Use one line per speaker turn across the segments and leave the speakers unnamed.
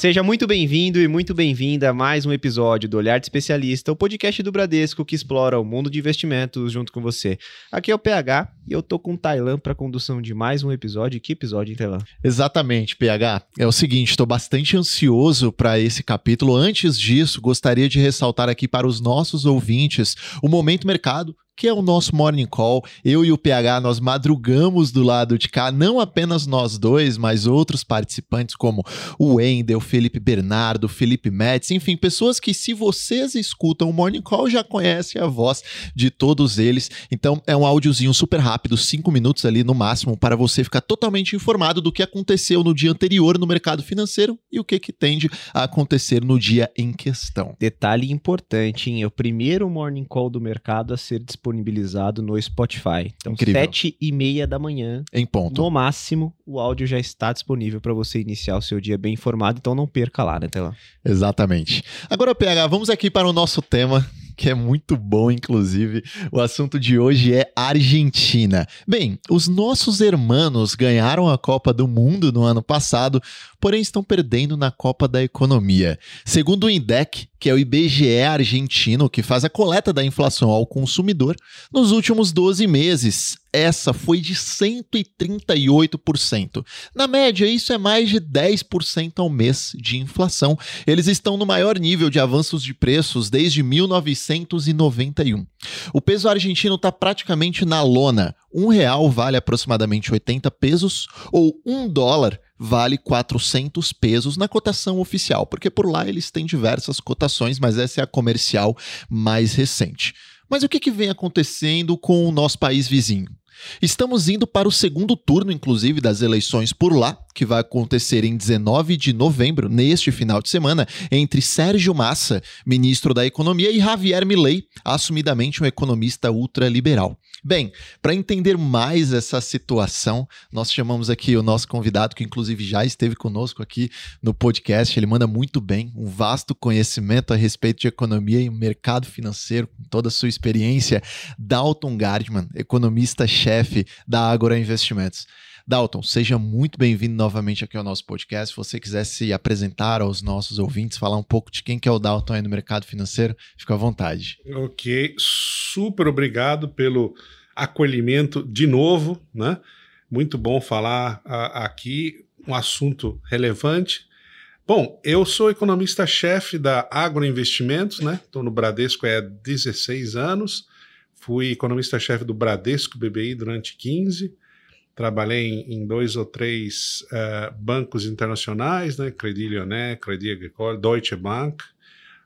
Seja muito bem-vindo e muito bem-vinda a mais um episódio do Olhar de Especialista, o podcast do Bradesco que explora o mundo de investimentos junto com você. Aqui é o PH e eu tô com o para condução de mais um episódio. Que episódio, hein?
Exatamente, PH. É o seguinte, estou bastante ansioso para esse capítulo. Antes disso, gostaria de ressaltar aqui para os nossos ouvintes o Momento Mercado, que é o nosso Morning Call. Eu e o PH, nós madrugamos do lado de cá, não apenas nós dois, mas outros participantes como o Wendel, Felipe Bernardo, Felipe Metz, enfim, pessoas que se vocês escutam o Morning Call já conhecem a voz de todos eles. Então é um áudiozinho super rápido, cinco minutos ali no máximo, para você ficar totalmente informado do que aconteceu no dia anterior no mercado financeiro e o que, que tende a acontecer no dia em questão.
Detalhe importante, hein? É o primeiro Morning Call do mercado a ser disponibilizado disponibilizado no Spotify. Então,
Incrível.
sete e meia da manhã,
Em ponto.
no máximo, o áudio já está disponível para você iniciar o seu dia bem informado. Então, não perca lá, né, Tela?
Exatamente. Agora, PH, vamos aqui para o nosso tema, que é muito bom, inclusive. O assunto de hoje é Argentina. Bem, os nossos hermanos ganharam a Copa do Mundo no ano passado, porém estão perdendo na Copa da Economia. Segundo o INDEC, que é o IBGE argentino, que faz a coleta da inflação ao consumidor, nos últimos 12 meses, essa foi de 138%. Na média, isso é mais de 10% ao mês de inflação. Eles estão no maior nível de avanços de preços desde 1991. O peso argentino está praticamente na lona. Um real vale aproximadamente 80 pesos, ou um dólar vale 400 pesos na cotação oficial, porque por lá eles têm diversas cotações, mas essa é a comercial mais recente. Mas o que, que vem acontecendo com o nosso país vizinho? Estamos indo para o segundo turno, inclusive, das eleições por lá, que vai acontecer em 19 de novembro, neste final de semana, entre Sérgio Massa, ministro da Economia, e Javier Milei, assumidamente um economista ultraliberal. Bem, para entender mais essa situação, nós chamamos aqui o nosso convidado, que inclusive já esteve conosco aqui no podcast. Ele manda muito bem, um vasto conhecimento a respeito de economia e mercado financeiro, com toda a sua experiência. Dalton Gardman, economista-chefe da Agora Investimentos. Dalton, seja muito bem-vindo novamente aqui ao nosso podcast. Se você quiser se apresentar aos nossos ouvintes, falar um pouco de quem que é o Dalton aí no mercado financeiro, fica à vontade.
Ok, super obrigado pelo acolhimento de novo, né? Muito bom falar a, aqui um assunto relevante. Bom, eu sou economista-chefe da Agroinvestimentos, né? Estou no Bradesco há 16 anos. Fui economista-chefe do Bradesco BBI durante 15. Trabalhei em, em dois ou três uh, bancos internacionais, né? Credit Lyonnais, Credit Agricole, Deutsche Bank.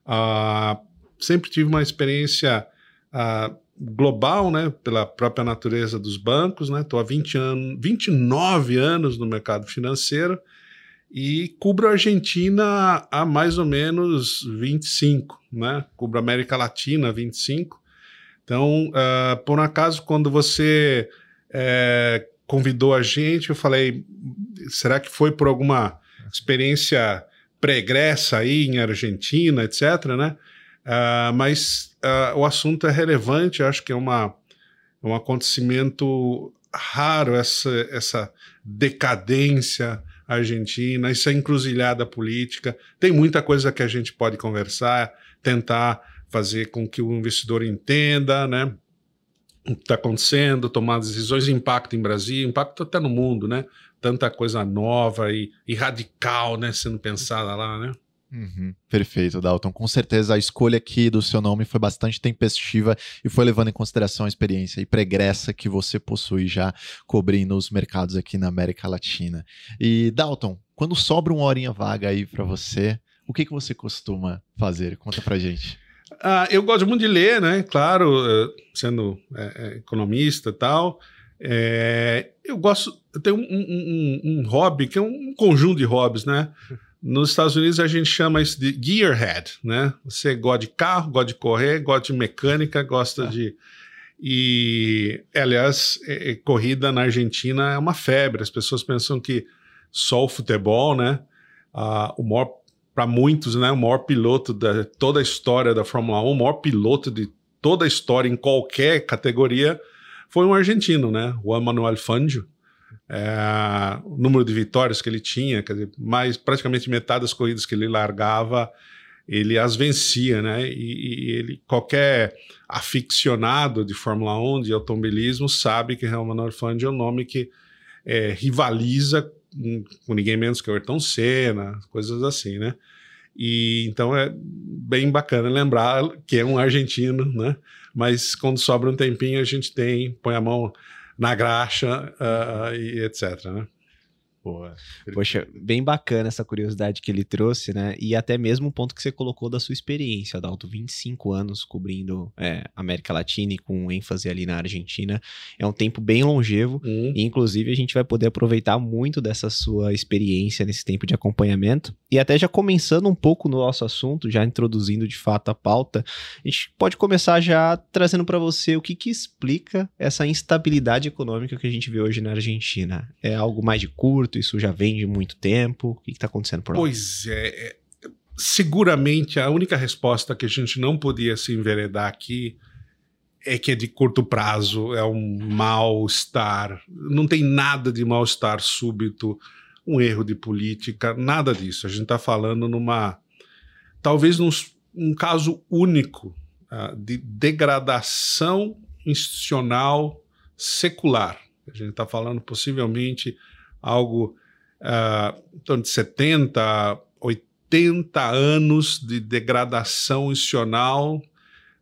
Uh, sempre tive uma experiência uh, global, né, pela própria natureza dos bancos, né? Estou há 20 anos, 29 anos no mercado financeiro e cubro a Argentina há mais ou menos 25, né? Cubro a América Latina há 25. Então, uh, por um acaso, quando você é, convidou a gente, eu falei, será que foi por alguma experiência pregressa aí em Argentina, etc, né? Uh, mas uh, o assunto é relevante, acho que é uma, um acontecimento raro essa, essa decadência argentina, essa encruzilhada política. Tem muita coisa que a gente pode conversar, tentar fazer com que o investidor entenda, né? Que está acontecendo, tomar decisões, impacto em Brasil, impacto até no mundo, né? Tanta coisa nova e, e radical, né? Sendo pensada lá, né?
Uhum, perfeito, Dalton. Com certeza a escolha aqui do seu nome foi bastante tempestiva e foi levando em consideração a experiência e pregressa que você possui já cobrindo os mercados aqui na América Latina. E Dalton, quando sobra uma horinha vaga aí para você, o que, que você costuma fazer? Conta pra gente.
Ah, eu gosto muito de ler, né? Claro, sendo é, economista e tal. É, eu gosto, eu tenho um, um, um, um hobby que é um conjunto de hobbies, né? Nos Estados Unidos a gente chama isso de gearhead, né? Você gosta de carro, gosta de correr, gosta de mecânica, gosta ah. de. E, aliás, é, é, corrida na Argentina é uma febre. As pessoas pensam que só o futebol, né? Ah, o maior, para muitos, né? O maior piloto de toda a história da Fórmula 1, o maior piloto de toda a história em qualquer categoria foi um argentino, né? Juan Manuel Fangio é, o número de vitórias que ele tinha, quer dizer, mais praticamente metade das corridas que ele largava, ele as vencia, né? E, e ele qualquer aficionado de Fórmula 1, de automobilismo, sabe que Helman Fund é um nome que é, rivaliza com ninguém menos que o Ayrton Senna, coisas assim, né? E então é bem bacana lembrar que é um argentino, né? Mas quando sobra um tempinho a gente tem, põe a mão na graxa uh, e etc, né?
Boa. Poxa, bem bacana essa curiosidade que ele trouxe, né? E até mesmo o ponto que você colocou da sua experiência, Adalto, 25 anos cobrindo é, América Latina e com ênfase ali na Argentina. É um tempo bem longevo hum. e, inclusive, a gente vai poder aproveitar muito dessa sua experiência nesse tempo de acompanhamento. E até já começando um pouco no nosso assunto, já introduzindo de fato a pauta, a gente pode começar já trazendo para você o que, que explica essa instabilidade econômica que a gente vê hoje na Argentina. É algo mais de curto? Isso já vem de muito tempo? O que está acontecendo por lá?
Pois é, é. Seguramente a única resposta que a gente não podia se enveredar aqui é que é de curto prazo, é um mal-estar. Não tem nada de mal-estar súbito, um erro de política, nada disso. A gente está falando numa. Talvez num um caso único uh, de degradação institucional secular. A gente está falando possivelmente algo uh, em torno de 70, 80 anos de degradação institucional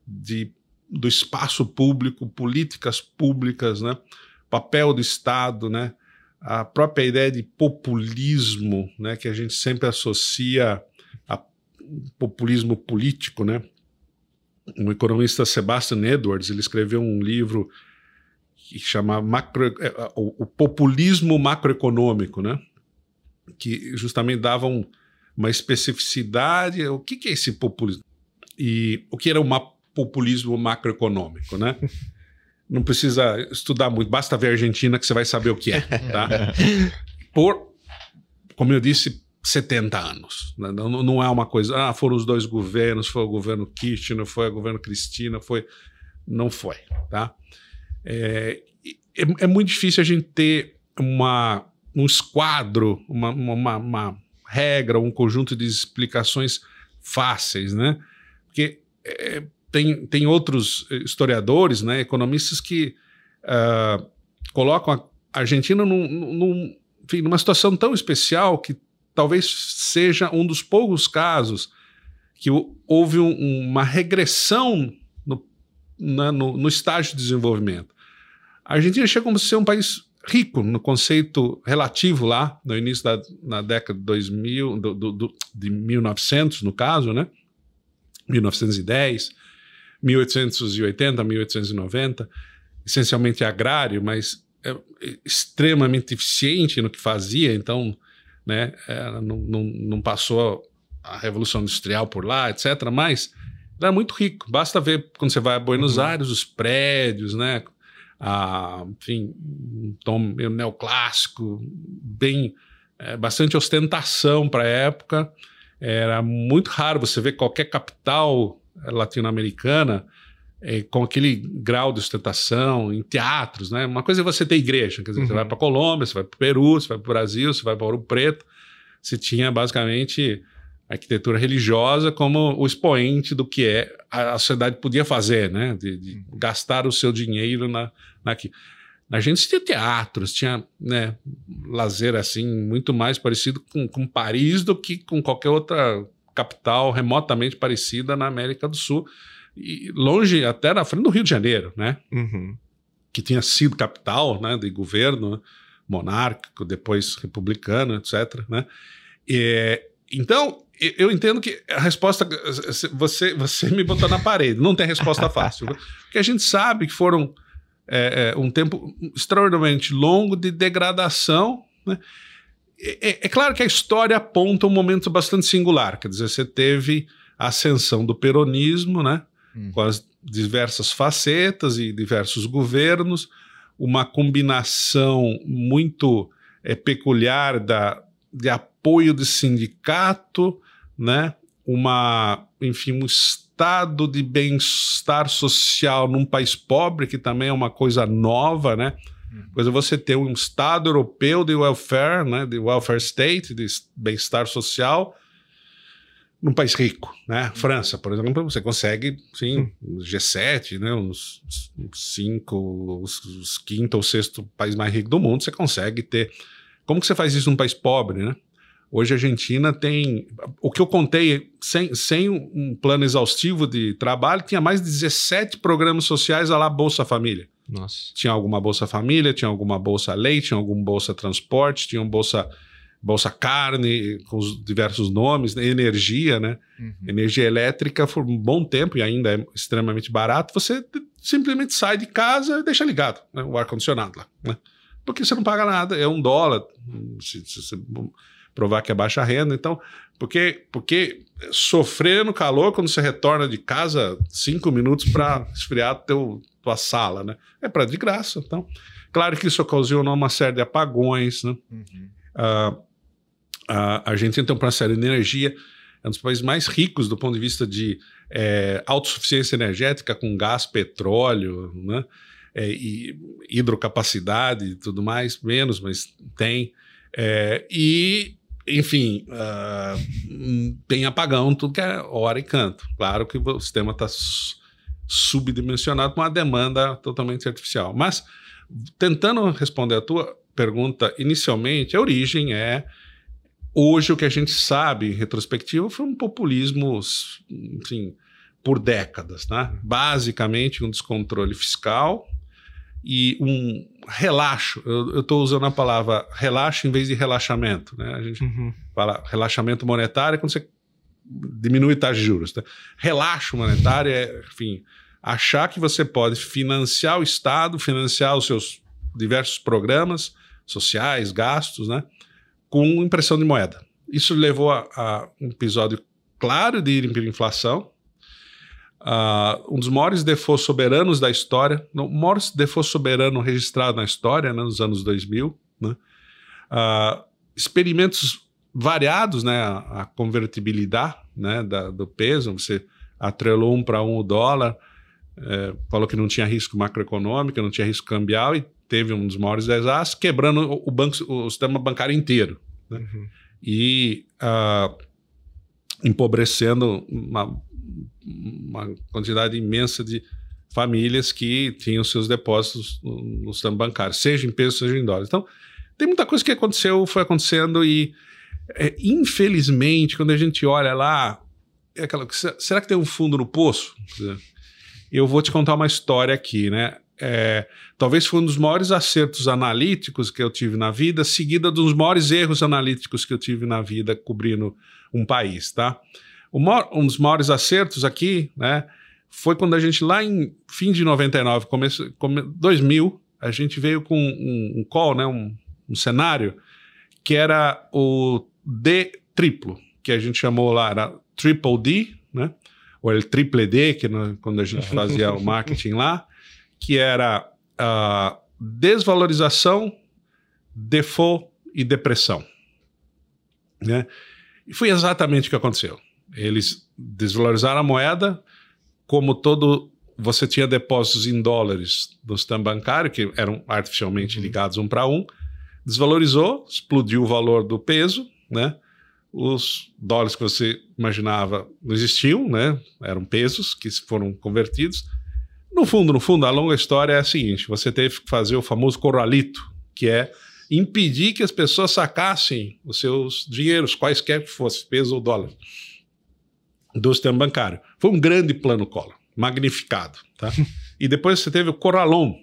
de, do espaço público, políticas públicas, né? papel do Estado, né? a própria ideia de populismo, né? que a gente sempre associa a populismo político, né? O economista Sebastian Edwards, ele escreveu um livro que chama macro, é, é, o, o, populismo macroeconômico, né? que justamente dava um, uma especificidade. O que, que, é esse populismo? E o que era um populismo macroeconômico, né? Não precisa estudar muito, basta ver a Argentina que você vai saber o que é. Tá? Por, como eu disse, 70 anos. Né? Não, não é uma coisa, ah, foram os dois governos, foi o governo Kirchner, foi o governo Cristina, foi. Não foi. Tá? É, é, é, muito difícil a gente ter uma, um esquadro, uma, uma, uma, regra, um conjunto de explicações fáceis, né? Porque é, tem, tem outros historiadores, né, economistas que uh, colocam a Argentina num, num, enfim, numa situação tão especial que talvez seja um dos poucos casos que houve um, uma regressão no, na, no, no estágio de desenvolvimento. A Argentina chega como ser um país rico no conceito relativo lá, no início da na década de 2000, do, do, do, de 1900, no caso, né? 1910, 1880, 1890, essencialmente agrário, mas é extremamente eficiente no que fazia, então né, é, não, não, não, passou a Revolução Industrial por lá, etc. Mas era muito rico. Basta ver quando você vai a Buenos uhum. Aires, os prédios, né? A, enfim, um tom meio neoclássico, bem, é, bastante ostentação para a época. Era muito raro você ver qualquer capital latino-americana é, com aquele grau de ostentação em teatros, né? Uma coisa é você ter igreja, quer dizer, uhum. você vai para Colômbia, você vai para o Peru, você vai para o Brasil, você vai para Ouro Preto, você tinha basicamente arquitetura religiosa como o expoente do que é a, sociedade podia fazer, né? De, de uhum. gastar o seu dinheiro na, naqui. Na gente tinha teatros, tinha né, lazer assim, muito mais parecido com, com Paris do que com qualquer outra capital remotamente parecida na América do Sul. E longe, até na frente do Rio de Janeiro, né? Uhum. Que tinha sido capital né, de governo monárquico, depois republicano, etc. Né? E, então, eu entendo que a resposta. Você, você me botou na parede, não tem resposta fácil. Porque a gente sabe que foram é, é, um tempo extraordinariamente longo de degradação. Né? É, é, claro que a história aponta um momento bastante singular. Quer dizer, você teve a ascensão do peronismo, né? Hum. com as diversas facetas e diversos governos, uma combinação muito é, peculiar da, de apoio de sindicato, né? uma, enfim, um estado de bem-estar social num país pobre, que também é uma coisa nova, né? Coisa é você ter um Estado europeu de welfare, né, de welfare state, de bem-estar social, num país rico, né? França, por exemplo, você consegue, sim, G7, né? Uns, uns cinco, os, os quinto ou sexto país mais rico do mundo, você consegue ter. Como que você faz isso num país pobre, né? Hoje a Argentina tem. O que eu contei, sem, sem um plano exaustivo de trabalho, tinha mais de 17 programas sociais a lá Bolsa Família.
Nossa.
Tinha alguma Bolsa Família, tinha alguma Bolsa Leite, tinha alguma Bolsa Transporte, tinha um Bolsa Bolsa Carne, com os diversos nomes, né? energia, né? Uhum. Energia elétrica por um bom tempo e ainda é extremamente barato. Você simplesmente sai de casa e deixa ligado né? o ar-condicionado lá, né? Porque você não paga nada, é um dólar, se, se, se provar que é baixa renda. Então, porque, porque sofrer no calor quando você retorna de casa cinco minutos para esfriar teu, tua sala, né? É para de graça. Então, claro que isso ocasionou uma série de apagões, né? Uhum. Uh, a Argentina tem um processo de energia, é um dos países mais ricos do ponto de vista de é, autossuficiência energética com gás, petróleo, né? É, e hidrocapacidade e tudo mais, menos, mas tem. É, e, enfim, uh, tem apagão, tudo que é hora e canto. Claro que o sistema está subdimensionado com uma demanda totalmente artificial. Mas, tentando responder a tua pergunta inicialmente, a origem é Hoje, o que a gente sabe, em retrospectiva, foi um populismo, assim, por décadas, né? Basicamente, um descontrole fiscal e um relaxo. Eu estou usando a palavra relaxo em vez de relaxamento, né? A gente uhum. fala relaxamento monetário quando você diminui taxa de juros. Né? Relaxo monetário é, enfim, achar que você pode financiar o Estado, financiar os seus diversos programas sociais, gastos, né? com impressão de moeda. Isso levou a, a um episódio claro de hiperinflação, uh, um dos maiores defaults soberanos da história, o maior default soberano registrado na história, né, nos anos 2000, né? uh, experimentos variados, né, a, a convertibilidade né, da, do peso, você atrelou um para um o dólar, é, falou que não tinha risco macroeconômico, não tinha risco cambial e teve um dos maiores desastres, quebrando o, banco, o sistema bancário inteiro. Né? Uhum. E uh, empobrecendo uma, uma quantidade imensa de famílias que tinham seus depósitos no, no sistema bancário, seja em pesos, seja em dólares. Então, tem muita coisa que aconteceu, foi acontecendo e, é, infelizmente, quando a gente olha lá, é aquela, será que tem um fundo no poço? Eu vou te contar uma história aqui, né? é, talvez foi um dos maiores acertos analíticos que eu tive na vida, seguida dos maiores erros analíticos que eu tive na vida cobrindo um país, tá? Maior, um dos maiores acertos aqui, né, foi quando a gente lá em fim de 99, começo, come, 2000, a gente veio com um, um call, né, um, um cenário que era o D triplo, que a gente chamou lá, era Triple D, né? Ou ele Triple D, que quando a gente fazia o marketing lá, que era a desvalorização, default e depressão. Né? E foi exatamente o que aconteceu. Eles desvalorizaram a moeda, como todo você tinha depósitos em dólares no sistema bancário, que eram artificialmente uhum. ligados um para um, desvalorizou, explodiu o valor do peso, né? Os dólares que você imaginava não existiam, né? Eram pesos que foram convertidos no fundo, no fundo, a longa história é a seguinte: você teve que fazer o famoso corralito, que é impedir que as pessoas sacassem os seus dinheiros, quaisquer que fossem, peso ou dólar, do sistema bancário. Foi um grande plano Collor, magnificado. Tá? e depois você teve o corralão,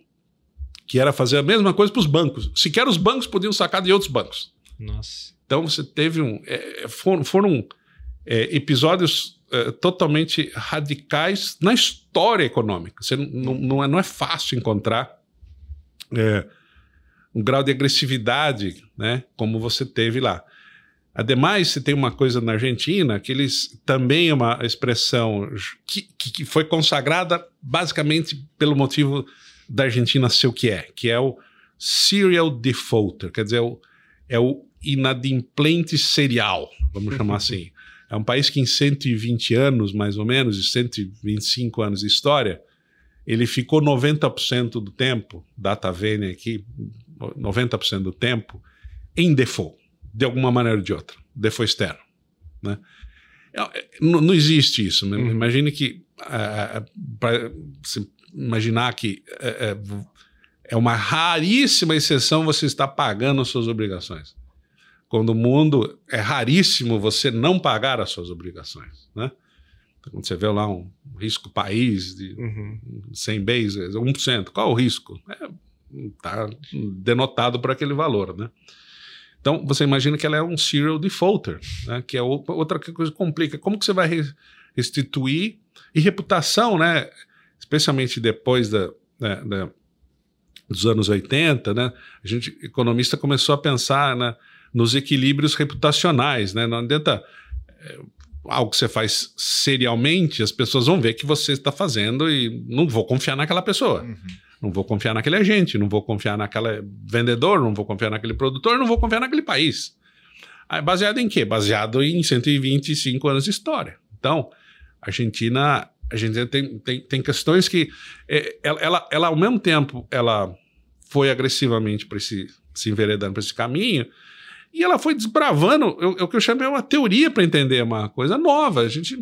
que era fazer a mesma coisa para os bancos. Sequer os bancos podiam sacar de outros bancos.
Nossa.
Então você teve um. É, foram, foram é, episódios é, totalmente radicais na história econômica. Você não, não, é, não é fácil encontrar é, um grau de agressividade né, como você teve lá. Ademais, você tem uma coisa na Argentina que eles também é uma expressão que, que foi consagrada basicamente pelo motivo da Argentina ser o que é, que é o serial defaulter, quer dizer, é o, é o inadimplente serial, vamos chamar assim. É um país que em 120 anos, mais ou menos, 125 anos de história, ele ficou 90% do tempo, data vênia aqui, 90% do tempo, em default, de alguma maneira ou de outra, default externo. Né? É, não, não existe isso. Né? Uhum. Imagine que, uh, para imaginar que uh, é uma raríssima exceção você estar pagando as suas obrigações. Quando o mundo é raríssimo você não pagar as suas obrigações. Né? Quando você vê lá um risco país de uhum. 100 bases, 1%, qual o risco? Está é, denotado por aquele valor, né? Então, você imagina que ela é um serial defaulter, né? que é outra coisa que complica. Como que você vai restituir? E reputação, né? especialmente depois da, da, da, dos anos 80, né? a gente, economista, começou a pensar né, nos equilíbrios reputacionais. Né? Não adianta é, algo que você faz serialmente, as pessoas vão ver que você está fazendo e não vou confiar naquela pessoa. Uhum. Não vou confiar naquele agente, não vou confiar naquele vendedor, não vou confiar naquele produtor, não vou confiar naquele país. Baseado em quê? Baseado em 125 anos de história. Então, a Argentina, a gente tem, tem, tem questões que é, ela, ela, ela, ao mesmo tempo, ela foi agressivamente para esse, se enveredando para esse caminho, e ela foi desbravando o, o que eu chamei uma teoria para entender uma coisa nova. A gente.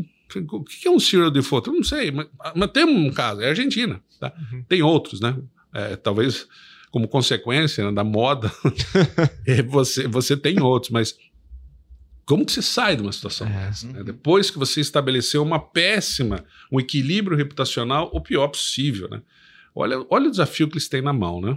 O que é um serial default? Eu não sei, mas, mas tem um caso, é a Argentina. Tá? Uhum. Tem outros, né? É, talvez como consequência né, da moda, é, você, você tem outros, mas como que você sai de uma situação é, dessa? Né? Depois que você estabeleceu uma péssima, um equilíbrio reputacional, o pior possível, né? Olha, olha o desafio que eles têm na mão, né?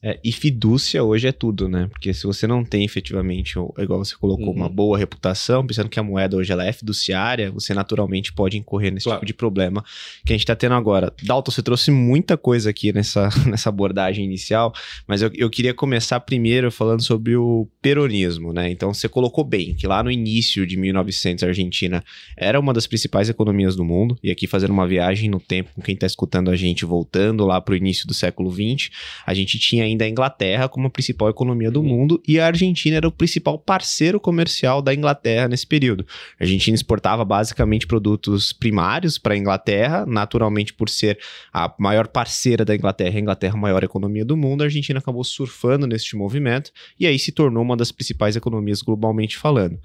É, e fidúcia hoje é tudo, né? Porque se você não tem efetivamente, igual você colocou, uhum. uma boa reputação, pensando que a moeda hoje ela é fiduciária, você naturalmente pode incorrer nesse claro. tipo de problema que a gente está tendo agora. Dalton, você trouxe muita coisa aqui nessa, nessa abordagem inicial, mas eu, eu queria começar primeiro falando sobre o peronismo, né? Então você colocou bem que lá no início de 1900 a Argentina era uma das principais economias do mundo, e aqui fazendo uma viagem no tempo com quem está escutando a gente, voltando lá para o início do século XX, a gente tinha ainda a Inglaterra como a principal economia do mundo e a Argentina era o principal parceiro comercial da Inglaterra nesse período. A Argentina exportava basicamente produtos primários para a Inglaterra, naturalmente por ser a maior parceira da Inglaterra, a Inglaterra a maior economia do mundo, a Argentina acabou surfando neste movimento e aí se tornou uma das principais economias globalmente falando.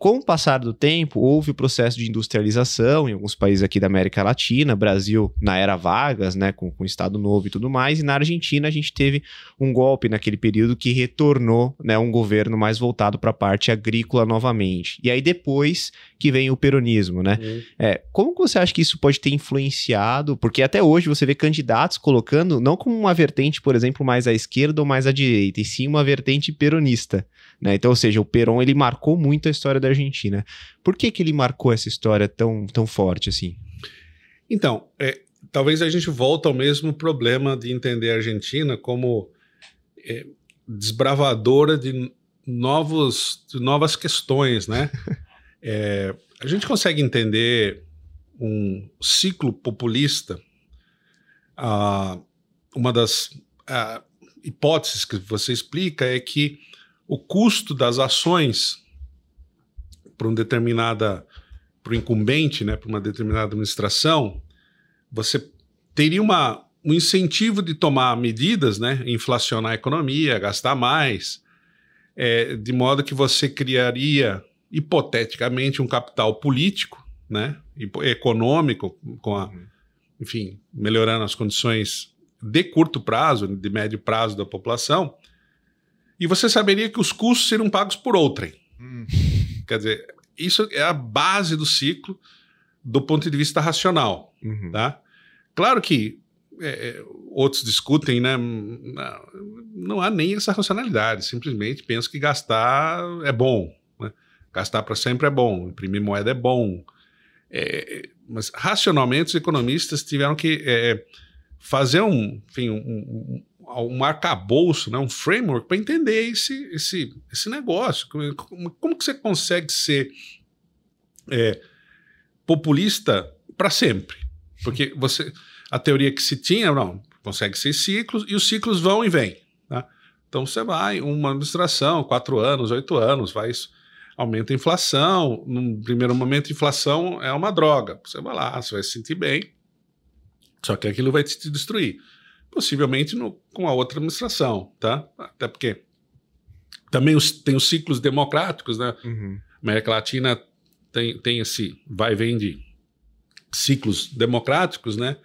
Com o passar do tempo, houve o processo de industrialização em alguns países aqui da América Latina, Brasil na era Vargas, né, com, com o Estado Novo e tudo mais, e na Argentina a gente teve um golpe naquele período que retornou né, um governo mais voltado para a parte agrícola novamente. E aí depois que vem o peronismo, né? Uhum. É, como você acha que isso pode ter influenciado? Porque até hoje você vê candidatos colocando não como uma vertente, por exemplo, mais à esquerda ou mais à direita, e sim uma vertente peronista. Né? Então, ou seja, o Peron ele marcou muito a história da Argentina. Por que, que ele marcou essa história tão, tão forte assim?
Então, é, talvez a gente volte ao mesmo problema de entender a Argentina como é, desbravadora de, novos, de novas questões, né? é, a gente consegue entender um ciclo populista. Uh, uma das uh, hipóteses que você explica é que o custo das ações para um determinada para o incumbente, né, para uma determinada administração, você teria uma, um incentivo de tomar medidas, né, inflacionar a economia, gastar mais, é, de modo que você criaria hipoteticamente um capital político, né, econômico, com a, enfim, melhorando as condições de curto prazo, de médio prazo da população, e você saberia que os custos seriam pagos por outrem. Hum. Quer dizer, isso é a base do ciclo do ponto de vista racional. Uhum. Tá? Claro que é, é outros discutem, né? Não, não, há nem essa racionalidade, simplesmente penso que gastar é bom. Né? Gastar para sempre é bom, imprimir moeda é bom. É, mas racionalmente os economistas tiveram que é, fazer um, enfim, um, um arcabouço, né, um framework para entender esse, esse, esse negócio. Como, como que você consegue ser é, populista para sempre? Porque você a teoria que se tinha, não, consegue ser ciclos, e os ciclos vão e vêm. Tá? Então você vai, uma administração, quatro anos, oito anos, vai, aumenta a inflação. No primeiro momento, inflação é uma droga. Você vai lá, você vai se sentir bem. Só que aquilo vai te destruir. Possivelmente no, com a outra administração, tá? Até porque também os, tem os ciclos democráticos, né?
Uhum.
América Latina tem, tem esse vai e vem de ciclos democráticos, né?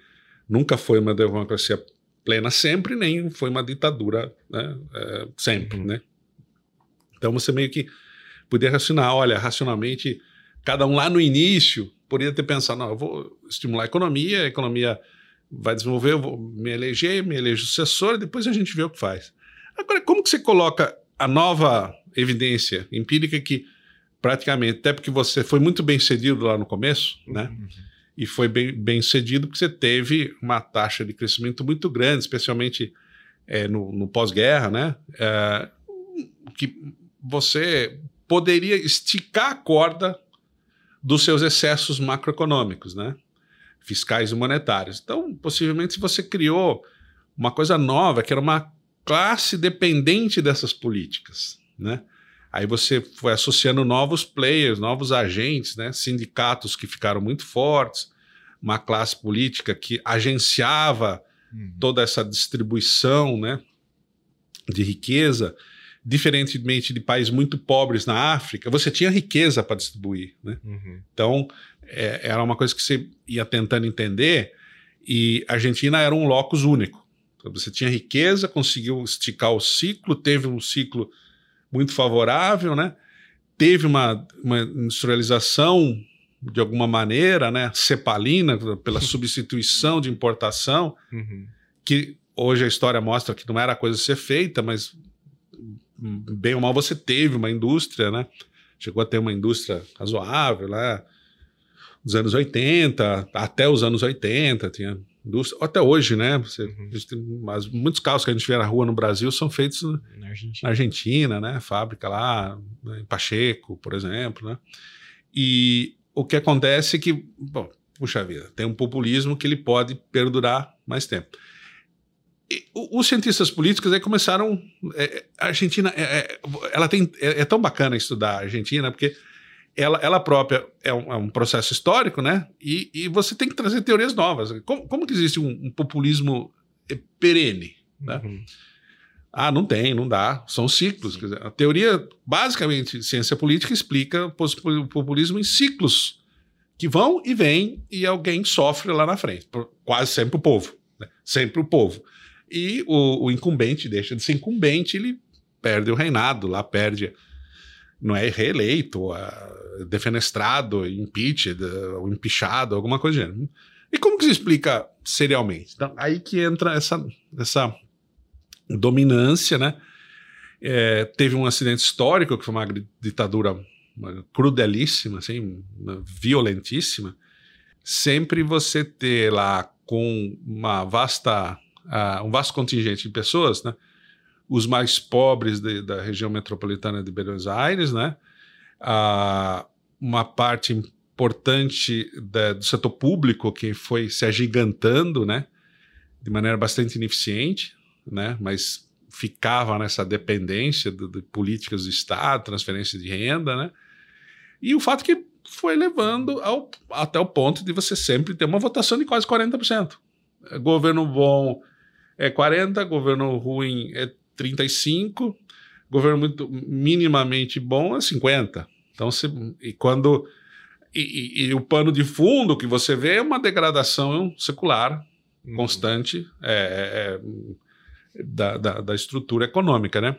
Nunca foi uma democracia plena sempre, nem foi uma ditadura né? É, sempre,
Uhum.
né? Então você meio que podia racionar, olha, racionalmente, cada um lá no início poderia ter pensado, não, eu vou estimular a economia, a economia vai desenvolver, eu vou me eleger, me elejo sucessor, e depois a gente vê o que faz. Agora, como que você coloca a nova evidência empírica que praticamente, até porque você foi muito bem cedido lá no começo, né?
Uhum.
E foi bem, bem cedido porque você teve uma taxa de crescimento muito grande, especialmente eh, no, no pós-guerra, né? Eh, que você poderia esticar a corda dos seus excessos macroeconômicos, né? Fiscais e monetários. Então, possivelmente, você criou uma coisa nova, que era uma classe dependente dessas políticas, né? Aí você foi associando novos players, novos agentes, né? sindicatos que ficaram muito fortes, uma classe política que agenciava
Uhum.
toda essa distribuição né? de riqueza, diferentemente de países muito pobres na África, você tinha riqueza para distribuir. Né?
Uhum.
Então, é, era uma coisa que você ia tentando entender, e a Argentina era um locus único. Então, você tinha riqueza, conseguiu esticar o ciclo, teve um ciclo muito favorável, né? Teve uma, uma industrialização de alguma maneira, né? Cepalina, pela substituição de importação,
Uhum.
que hoje a história mostra que não era coisa a ser feita, mas bem ou mal você teve uma indústria, né? Chegou a ter uma indústria razoável, né? Nos anos 80, até os anos 80, tinha indústria, até hoje, né? Você,
Uhum.
mas muitos carros que a gente vê na rua no Brasil são feitos
Na
na
Argentina.
Argentina, né? Fábrica lá, né, em Pacheco, por exemplo, né? E o que acontece é que, bom, puxa vida, tem um populismo que ele pode perdurar mais tempo. E os cientistas políticos aí começaram. é, a Argentina, é, é, ela tem, é, é tão bacana estudar a Argentina, porque ela, ela própria é um, é um processo histórico, né? E, e você tem que trazer teorias novas. Como, como que existe um, um populismo eh, perene? né?
Uhum.
Ah, não tem, não dá. São ciclos. Dizer, a teoria, basicamente, ciência política explica o populismo em ciclos que vão e vêm e alguém sofre lá na frente. Quase sempre o povo. né? Sempre o povo. E o, o incumbente deixa de ser incumbente, ele perde o reinado, lá perde. Não é reeleito, é defenestrado, impeached, ou empichado, alguma coisa do gênero. E como que se explica serialmente? Então, aí que entra essa, essa dominância, né? É, teve um acidente histórico que foi uma ditadura crudelíssima, assim, violentíssima. Sempre você ter lá com uma vasta, ah, um vasto contingente de pessoas, né? Os mais pobres de- da região metropolitana de Buenos Aires, né? Ah, uma parte importante da- do setor público que foi se agigantando, né? De maneira bastante ineficiente, né? Mas ficava nessa dependência de políticas do Estado, transferência de renda, né? E o fato que foi levando ao- até o ponto de você sempre ter uma votação de quase 40%. É, Governo bom é 40, governo ruim é 35, governo muito minimamente bom é 50. Então, se, e quando e, e- e o pano de fundo que você vê é uma degradação secular
Uhum.
constante é, é, da, da, da estrutura econômica, né?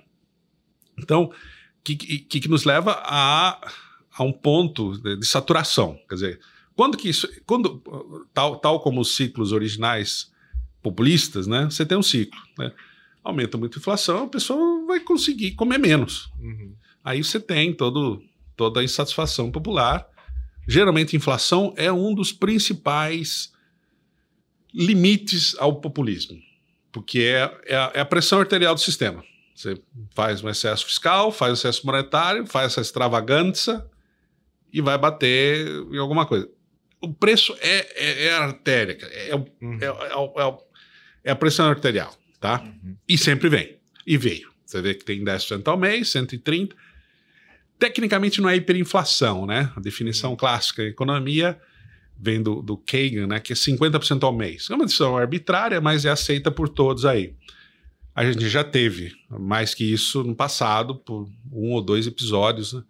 Então, que, que, que nos leva a, a um ponto de, de saturação. Quer dizer, quando que isso. Quando, tal, tal como os ciclos originais populistas, né? Você tem um ciclo. Né? Aumenta muito a inflação, a pessoa vai conseguir comer menos.
Uhum.
Aí você tem todo, toda a insatisfação popular. Geralmente, inflação é um dos principais limites ao populismo, porque é, é, a, é a pressão arterial do sistema. Você faz um excesso fiscal, faz um excesso monetário, faz essa extravagância e vai bater em alguma coisa. O preço é, é, é a artéria, é,
Uhum.
é, é é é a pressão arterial, tá?
Uhum.
E sempre vem. E veio. Você vê que tem 10% ao mês, 130. Tecnicamente não é hiperinflação, né? A definição clássica em economia vem do, do Kagan, né, que é 50% ao mês. É uma decisão arbitrária, mas é aceita por todos aí. A gente já teve mais que isso no passado, por um ou dois episódios. Né?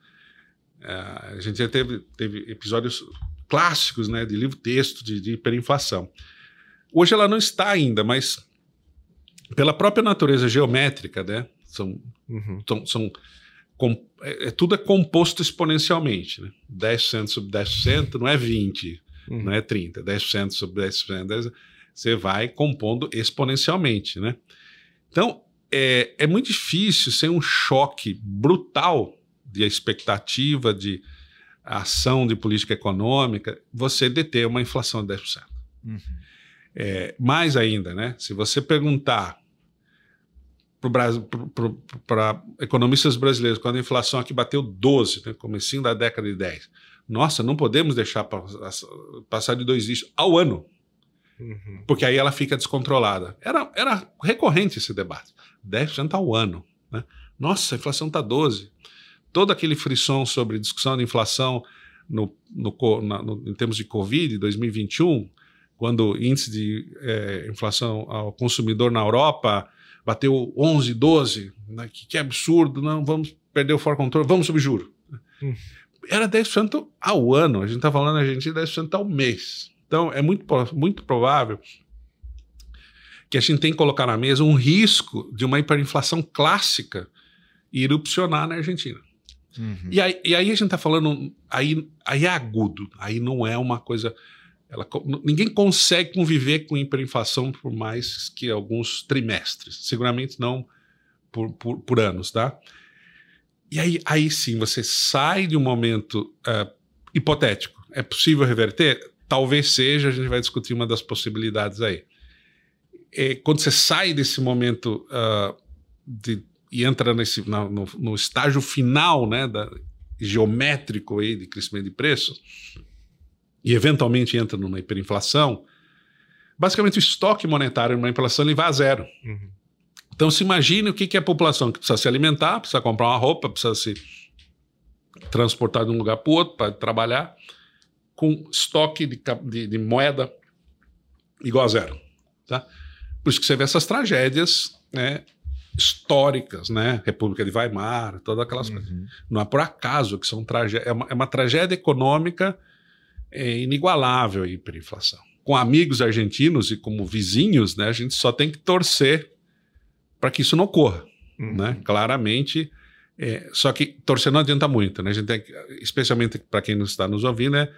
É, a gente já teve, teve episódios clássicos né, de livro-texto, de, de hiperinflação. Hoje ela não está ainda, mas pela própria natureza geométrica, né, são, uhum. são, são com, é, é, tudo é composto exponencialmente. Né? 10% sobre 10% não é 20, uhum. não é 30. 10% sobre 10%, 10%, você vai compondo exponencialmente. Né? Então, é, é muito difícil sem um choque brutal de expectativa de ação de política econômica, você deter uma inflação de 10%. Uhum. É, mais ainda, né? Se você perguntar para economistas brasileiros, quando a inflação aqui bateu 12, né, comecinho da década de 10, nossa, não podemos deixar passar de dois dígitos ao ano, uhum. porque aí ela fica descontrolada. Era, era recorrente esse debate. 10% ao ano. Né? Nossa, a inflação está 12. Todo aquele frisson sobre discussão de inflação no, no, na, no, em termos de Covid, 2021, quando o índice de é, inflação ao consumidor na Europa bateu 11, 12, né? que, que absurdo, não vamos perder o for control, vamos subir juro. Hum. Era 10% ao ano, a gente está falando a gente 10% ao mês. Então é muito, muito provável que a gente tem que colocar na mesa um risco de uma hiperinflação clássica erupcionar na Argentina. Uhum. E, aí, e aí a gente está falando, aí, aí é agudo, aí não é uma coisa ela, ninguém consegue conviver com hiperinflação por mais que alguns trimestres, seguramente não por, por, por anos, tá? E aí, aí sim, você sai de um momento uh, hipotético. É possível reverter? Talvez seja, a gente vai discutir uma das possibilidades aí. É, quando você sai desse momento uh, de, e entra nesse, no, no, estágio final né, da, geométrico aí de crescimento de preços, e eventualmente entra numa hiperinflação, basicamente o estoque monetário numa inflação ele vai a zero. Uhum. Então se imagine o que, que é a população que precisa se alimentar, precisa comprar uma roupa, precisa se transportar de um lugar para o outro para trabalhar, com estoque de, de, de, moeda igual a zero. Tá? Por isso que você vê essas tragédias né, históricas, né? República de Weimar, todas aquelas uhum. coisas. Não é por acaso que são tragédias. É é uma tragédia econômica é inigualável a hiperinflação. Com amigos argentinos e como vizinhos, né, a gente só tem que torcer para que isso não ocorra. Uhum. Né? Claramente, é, só que torcer não adianta muito. Né? A gente tem que, especialmente para quem não está nos ouvindo, é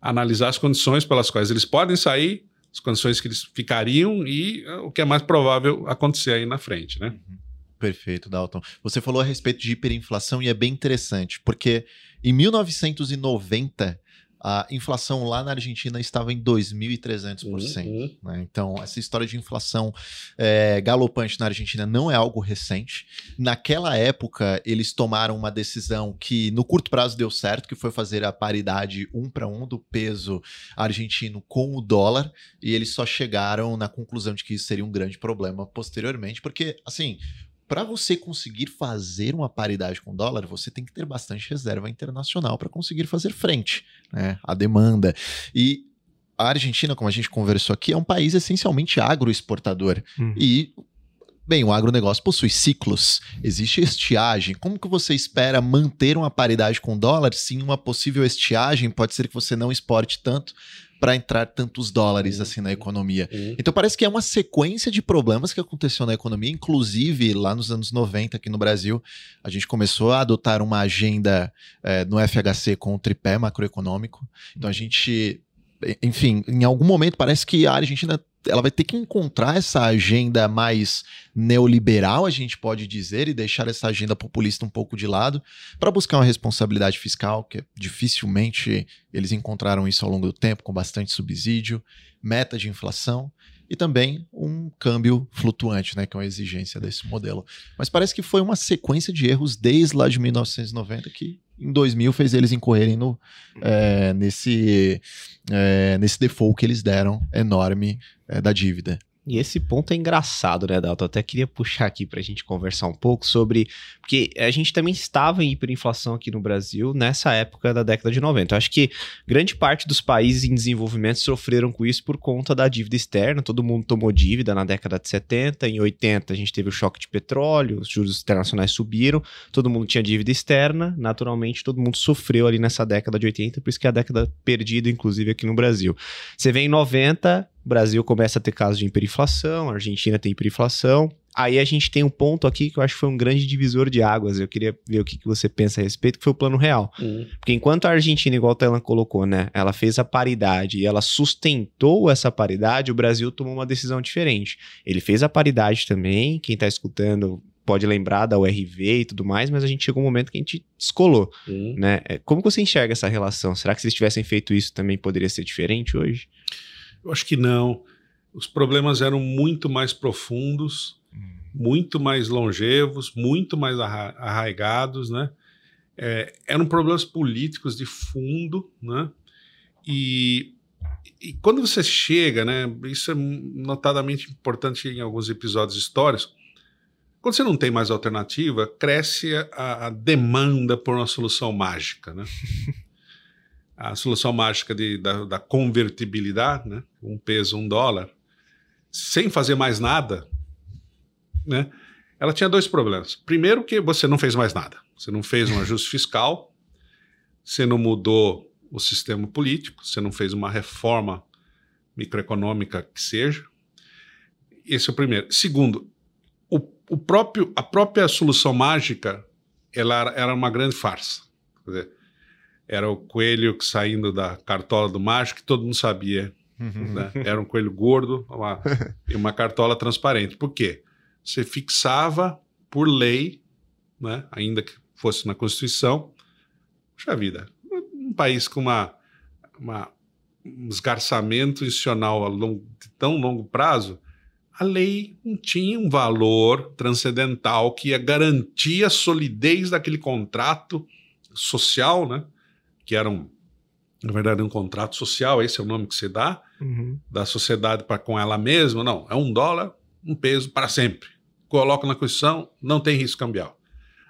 analisar as condições pelas quais eles podem sair, as condições que eles ficariam e uh, o que é mais provável acontecer aí na frente. Né? Uhum.
Perfeito, Dalton. Você falou a respeito de hiperinflação e é bem interessante, porque em 1990 a inflação lá na Argentina estava em 2.300%. Uhum. Né? Então, essa história de inflação é, galopante na Argentina não é algo recente. Naquela época, eles tomaram uma decisão que no curto prazo deu certo, que foi fazer a paridade um para um do peso argentino com o dólar, e eles só chegaram na conclusão de que isso seria um grande problema posteriormente, porque, assim, para você conseguir fazer uma paridade com o dólar, você tem que ter bastante reserva internacional para conseguir fazer frente né, à demanda. E a Argentina, como a gente conversou aqui, é um país essencialmente agroexportador. Hum. E Bem, o agronegócio possui ciclos, existe estiagem. Como que você espera manter uma paridade com o dólar se em uma possível estiagem pode ser que você não exporte tanto para entrar tantos dólares assim na economia. Uhum. Então parece que é uma sequência de problemas que aconteceu na economia, inclusive lá nos anos 90 aqui no Brasil, a gente começou a adotar uma agenda é, no FHC com o tripé macroeconômico. Então a gente enfim, em algum momento parece que a Argentina ela vai ter que encontrar essa agenda mais neoliberal, a gente pode dizer, e deixar essa agenda populista um pouco de lado, para buscar uma responsabilidade fiscal, que dificilmente eles encontraram isso ao longo do tempo, com bastante subsídio, meta de inflação e também um câmbio flutuante, né, que é uma exigência desse modelo. Mas parece que foi uma sequência de erros desde lá de 1990 que em 2000 fez eles incorrerem no, é, nesse, é, nesse default que eles deram enorme é, da dívida.
E esse ponto é engraçado, né, Dalton? Até queria puxar aqui para a gente conversar um pouco sobre. Porque a gente também estava em hiperinflação aqui no Brasil nessa época da década de 90. Eu acho que grande parte dos países em desenvolvimento sofreram com isso por conta da dívida externa. Todo mundo tomou dívida na década de 70. Em 80, a gente teve o choque de petróleo, os juros internacionais subiram, todo mundo tinha dívida externa. Naturalmente, todo mundo sofreu ali nessa década de 80, por isso que é a década perdida, inclusive aqui no Brasil. Você vê em 90, o Brasil começa a ter casos de hiperinflação, a Argentina tem hiperinflação. Aí a gente tem um ponto aqui que eu acho que foi um grande divisor de águas. Eu queria ver o que, que você pensa a respeito, que foi o plano real.
Uhum.
Porque enquanto a Argentina, igual o Thailand colocou, né? Ela fez a paridade e ela sustentou essa paridade, o Brasil tomou uma decisão diferente. Ele fez a paridade também, quem tá escutando pode lembrar da URV e tudo mais, mas a gente chegou um momento que a gente descolou,
Uhum.
né? É, Como que você enxerga essa relação? Será que se eles tivessem feito isso também poderia ser diferente hoje?
Eu acho que não. Os problemas eram muito mais profundos, muito mais longevos, muito mais arra- arraigados, né? É, eram problemas políticos de fundo, né? E, e quando você chega, né? Isso é notadamente importante em alguns episódios históricos. Quando você não tem mais alternativa, cresce a, a demanda por uma solução mágica, né? a solução mágica de, da, da convertibilidade, né? um peso, um dólar, sem fazer mais nada, né? ela tinha dois problemas. Primeiro, que você não fez mais nada. Você não fez um ajuste fiscal, você não mudou o sistema político, você não fez uma reforma microeconômica que seja. Esse é o primeiro. Segundo, o, o próprio, a própria solução mágica ela era, uma grande farsa. Quer dizer, era o coelho saindo da cartola do mágico que todo mundo sabia. né? Era um coelho gordo uma- e uma cartola transparente. Por quê? Você fixava por lei, né? ainda que fosse na Constituição, puxa vida, um país com uma, uma- um esgarçamento institucional a longo- de tão longo prazo, a lei não tinha um valor transcendental que ia garantir a solidez daquele contrato social, né? Que era um, na verdade, um contrato social, esse é o nome que se dá,
Uhum.
da sociedade para com ela mesma, não, é um dólar, um peso para sempre. Coloca na Constituição, não tem risco cambial.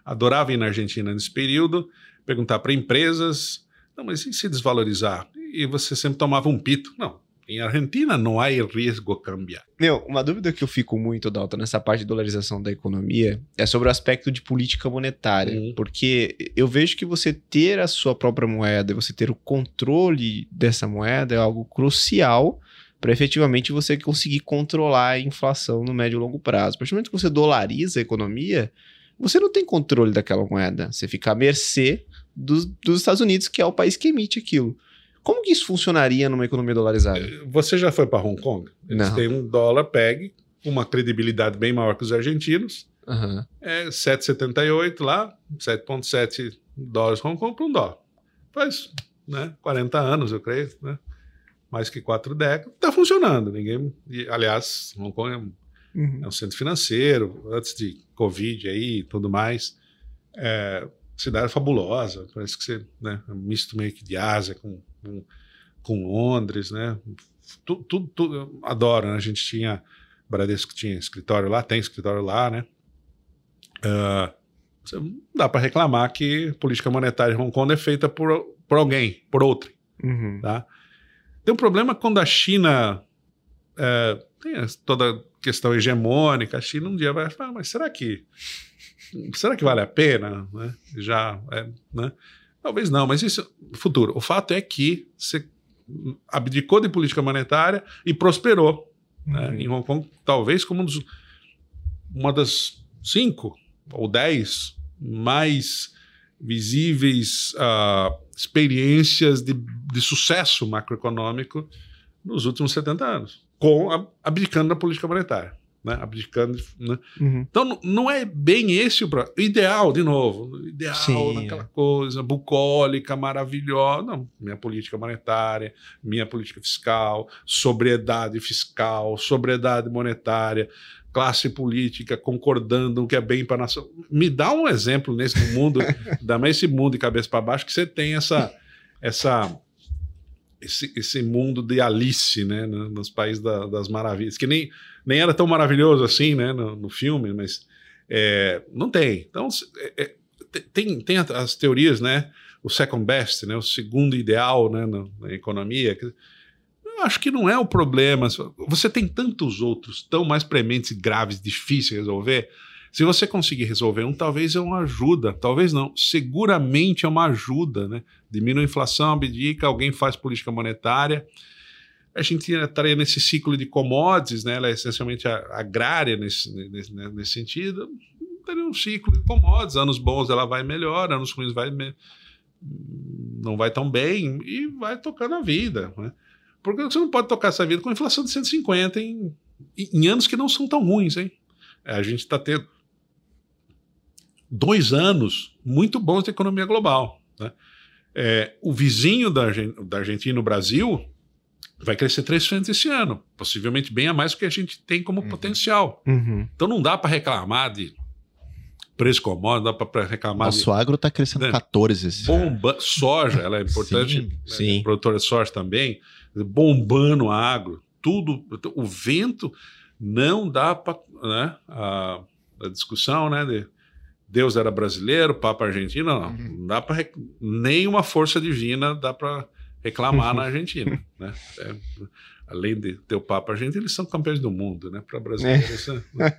Adorava ir na Argentina nesse período, perguntar para empresas, não, mas e se desvalorizar? E você sempre tomava um pito. Não, em Argentina não há risco cambial.
Meu, uma dúvida que eu fico muito, Dalton, nessa parte de dolarização da economia é sobre o aspecto de política monetária.
Uhum.
Porque eu vejo que você ter a sua própria moeda e você ter o controle dessa moeda é algo crucial para efetivamente você conseguir controlar a inflação no médio e longo prazo. A partir do momento que você dolariza a economia, você não tem controle daquela moeda. Você fica à mercê dos, dos Estados Unidos, que é o país que emite aquilo. Como que isso funcionaria numa economia dolarizada?
Você já foi para Hong Kong? Eles
Não.
têm um dólar PEG, uma credibilidade bem maior que os argentinos.
Aham.
é 7,78 lá, 7,7 dólares Hong Kong por um dólar. Faz né, 40 anos, eu creio, né? mais que quatro décadas. Está funcionando. Ninguém, e, aliás, Hong Kong é um,
Uhum.
é um centro financeiro, antes de Covid aí e tudo mais. É, cidade fabulosa, parece que você, né, é um misto meio que de Ásia com, com, com Londres, né? Tudo, tudo, tudo adoro, né? A gente tinha, Bradesco tinha escritório lá, tem escritório lá, né? Ah, não dá para reclamar que política monetária de Hong Kong é feita por, por alguém, por outro.
Uhum.
Tá? Tem um problema quando a China é, tem toda a questão hegemônica, a China um dia vai falar, mas será que será que vale a pena? Né? Já, é, né? Talvez não, mas isso é futuro. O fato é que você abdicou de política monetária e prosperou né?
Uhum.
em Hong Kong, talvez como um dos- uma das cinco ou dez mais visíveis ah, experiências de, de sucesso macroeconômico nos últimos 70 anos, com abdicando da política monetária. Né? Abdicando, né?
Uhum.
Então, não é bem esse o pro- o ideal, de novo. Ideal,
Sim,
naquela
é.
coisa bucólica, maravilhosa. Não, minha política monetária, minha política fiscal, sobriedade fiscal, sobriedade monetária, classe política concordando o que é bem para a nação. Me dá um exemplo nesse mundo, dá esse mundo de cabeça para baixo, que você tem essa, essa, esse, esse mundo de Alice, né, nos países da, das maravilhas, que nem, nem era tão maravilhoso assim, né, no, no filme, mas é, não tem. Então, é, é tem, tem as teorias, né, o second best, né, o segundo ideal, né, na, na economia. Eu acho que não é o problema. Você tem tantos outros tão mais prementes, graves, difíceis de resolver. Se você conseguir resolver um, talvez é uma ajuda, talvez não, seguramente é uma ajuda, né? Diminui a inflação, abdica, alguém faz política monetária. A gente estaria nesse ciclo de commodities, né? Ela é essencialmente agrária nesse, nesse, né, nesse sentido. Teria um ciclo de commodities, anos bons ela vai melhor, anos ruins vai me... não vai tão bem e vai tocando a vida, né? Porque você não pode tocar essa vida com inflação de 150 em, em anos que não são tão ruins, hein? A gente está tendo dois anos muito bons de economia global. Né? É, o vizinho da, da Argentina, o Brasil, vai crescer 3% esse ano, possivelmente bem a mais do que a gente tem como uhum. potencial.
Uhum.
Então não dá para reclamar de preço commodity, não dá para reclamar.
Nosso de, agro está crescendo né? 14 esse
Bomba, soja, ela é importante, sim,
né? sim.
produtora de soja também, bombando agro, tudo, o vento não dá para, né, a, a discussão, né, de Deus era brasileiro, Papa argentino, não. Uhum. Não dá para nem uma força divina dá para reclamar na Argentina, né? É, além de ter o Papa argentino, eles são campeões do mundo, né? Para brasileiros. É. Né?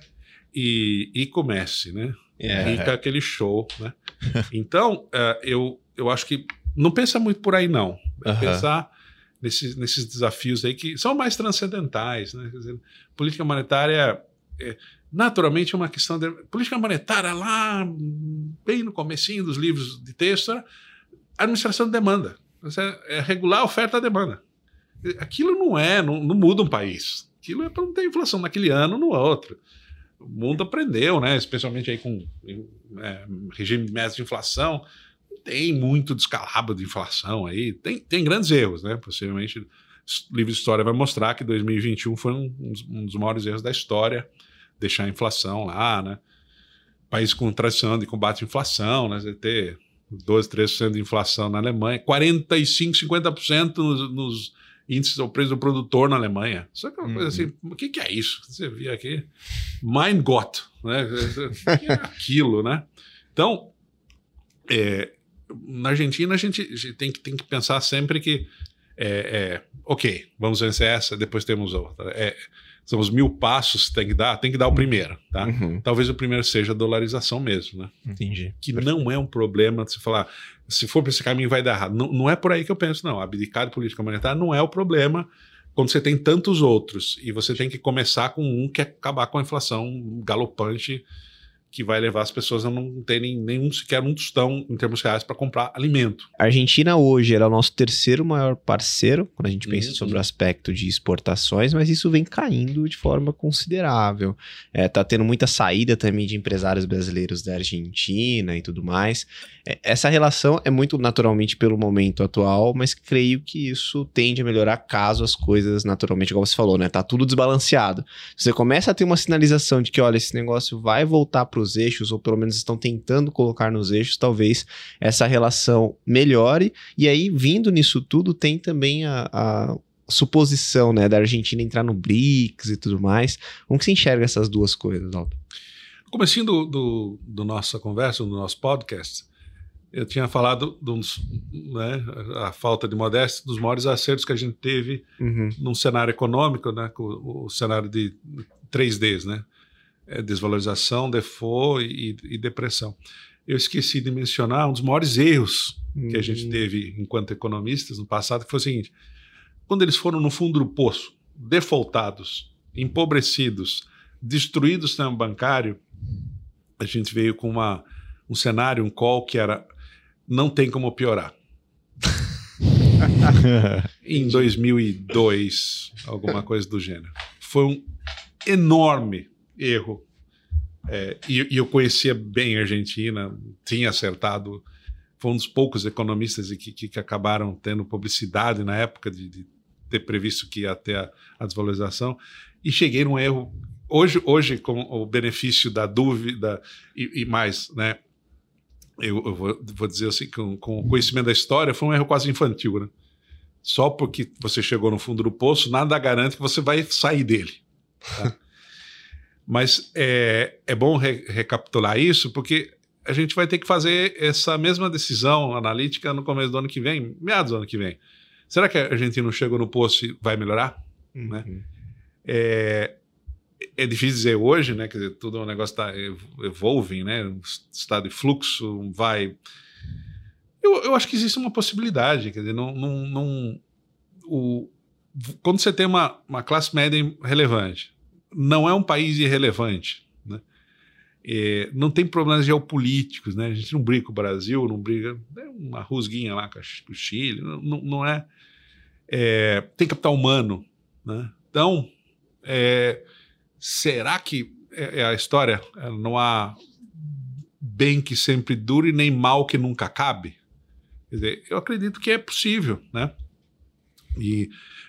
E, e comece, né?
É.
Fica aquele show, né? Então, uh, eu, eu acho que não pensa muito por aí, não. Uhum. Pensar nesses, nesses desafios aí que são mais transcendentais, né? Dizer, política monetária é, naturalmente é uma questão de política monetária lá bem no comecinho dos livros de texto era administração de demanda é regular a oferta e a demanda. Aquilo não é não, não muda um país. Aquilo é para não ter inflação naquele ano no outro. O mundo aprendeu né? Especialmente aí com é, regime de metas de inflação. Tem muito descalabro de inflação aí. Tem, tem grandes erros né? Possivelmente o livro de história vai mostrar que 2021 foi um, um dos maiores erros da história deixar a inflação lá, né? País com tradição de combate à inflação, né? Você ter 12, 13% de inflação na Alemanha, 45, 50% nos, nos índices do preço do produtor na Alemanha. Só que é uma coisa assim, uhum. o que, que, é isso? Você via aqui, Mein Gott, né? O que é aquilo, né? Então, é, na Argentina a gente, a gente, tem, que, tem que pensar sempre que é, é, ok, vamos vencer essa, depois temos outra. É, são os mil passos que tem que dar, tem que dar o primeiro, tá?
Uhum.
Talvez o primeiro seja a dolarização mesmo, né?
Entendi.
Que não é um problema de se falar, se for para esse caminho vai dar errado. Não, não é por aí que eu penso, não. Abdicar de política monetária não é o problema quando você tem tantos outros e você tem que começar com um que é acabar com a inflação galopante que vai levar as pessoas a não terem nenhum sequer um tostão em termos reais para comprar alimento.
A Argentina hoje é o nosso terceiro maior parceiro quando a gente pensa uhum. sobre o aspecto de exportações, mas isso vem caindo de forma considerável. É, tá tendo muita saída também de empresários brasileiros da Argentina e tudo mais. É, essa relação é muito naturalmente pelo momento atual, mas creio que isso tende a melhorar caso as coisas naturalmente, como você falou, né? Tá tudo desbalanceado. Você começa a ter uma sinalização de que, olha, esse negócio vai voltar para os eixos, ou pelo menos estão tentando colocar nos eixos, talvez essa relação melhore. E aí, vindo nisso tudo, tem também a, a suposição né, da Argentina entrar no BRICS e tudo mais. Como que você enxerga essas duas coisas, Aldo?
No comecinho do, do, do nossa conversa, do nosso podcast, eu tinha falado dos, né, a falta de modéstia dos maiores acertos que a gente teve
uhum.
num cenário econômico, né, o, o cenário de 3Ds, né? É, desvalorização, default e, e, depressão. Eu esqueci de mencionar um dos maiores erros que a gente hum. teve enquanto economistas no passado, que foi o seguinte: quando eles foram no fundo do poço, defaultados, empobrecidos, destruídos o sistema bancário, a gente veio com uma, um cenário, um call que era não tem como piorar. em 2002, alguma coisa do gênero. Foi um enorme erro. É, e, e, eu conhecia bem a Argentina, tinha acertado. Foi um dos poucos economistas que, que, que acabaram tendo publicidade na época de, de, ter previsto que ia ter a, a desvalorização. E cheguei num erro. Hoje, hoje com o benefício da dúvida e, e mais, né? Eu, eu vou, vou, dizer assim, com, com, o conhecimento da história, foi um erro quase infantil, né? Só porque você chegou no fundo do poço, nada garante que você vai sair dele. Tá? Mas é, é bom re recapitular isso, porque a gente vai ter que fazer essa mesma decisão analítica no começo do ano que vem, meados do ano que vem. Será que a Argentina chegou no poço e vai melhorar? Uhum. Né? É, é difícil dizer hoje, né? Quer dizer, tudo o um negócio está evolving, né? Um estado de fluxo, vai. Eu, eu acho que existe uma possibilidade, quer dizer, não, não, não o, quando você tem uma, uma classe média relevante, não é um país irrelevante, né? É, não tem problemas geopolíticos, né? A gente não briga com o Brasil, não briga, é uma rusguinha lá com o Chile, não, não é, é, Tem capital humano, né? Então, é, será que é, é, a história? É, não há bem que sempre dure, nem mal que nunca acabe? Quer dizer, eu acredito que é possível, né? E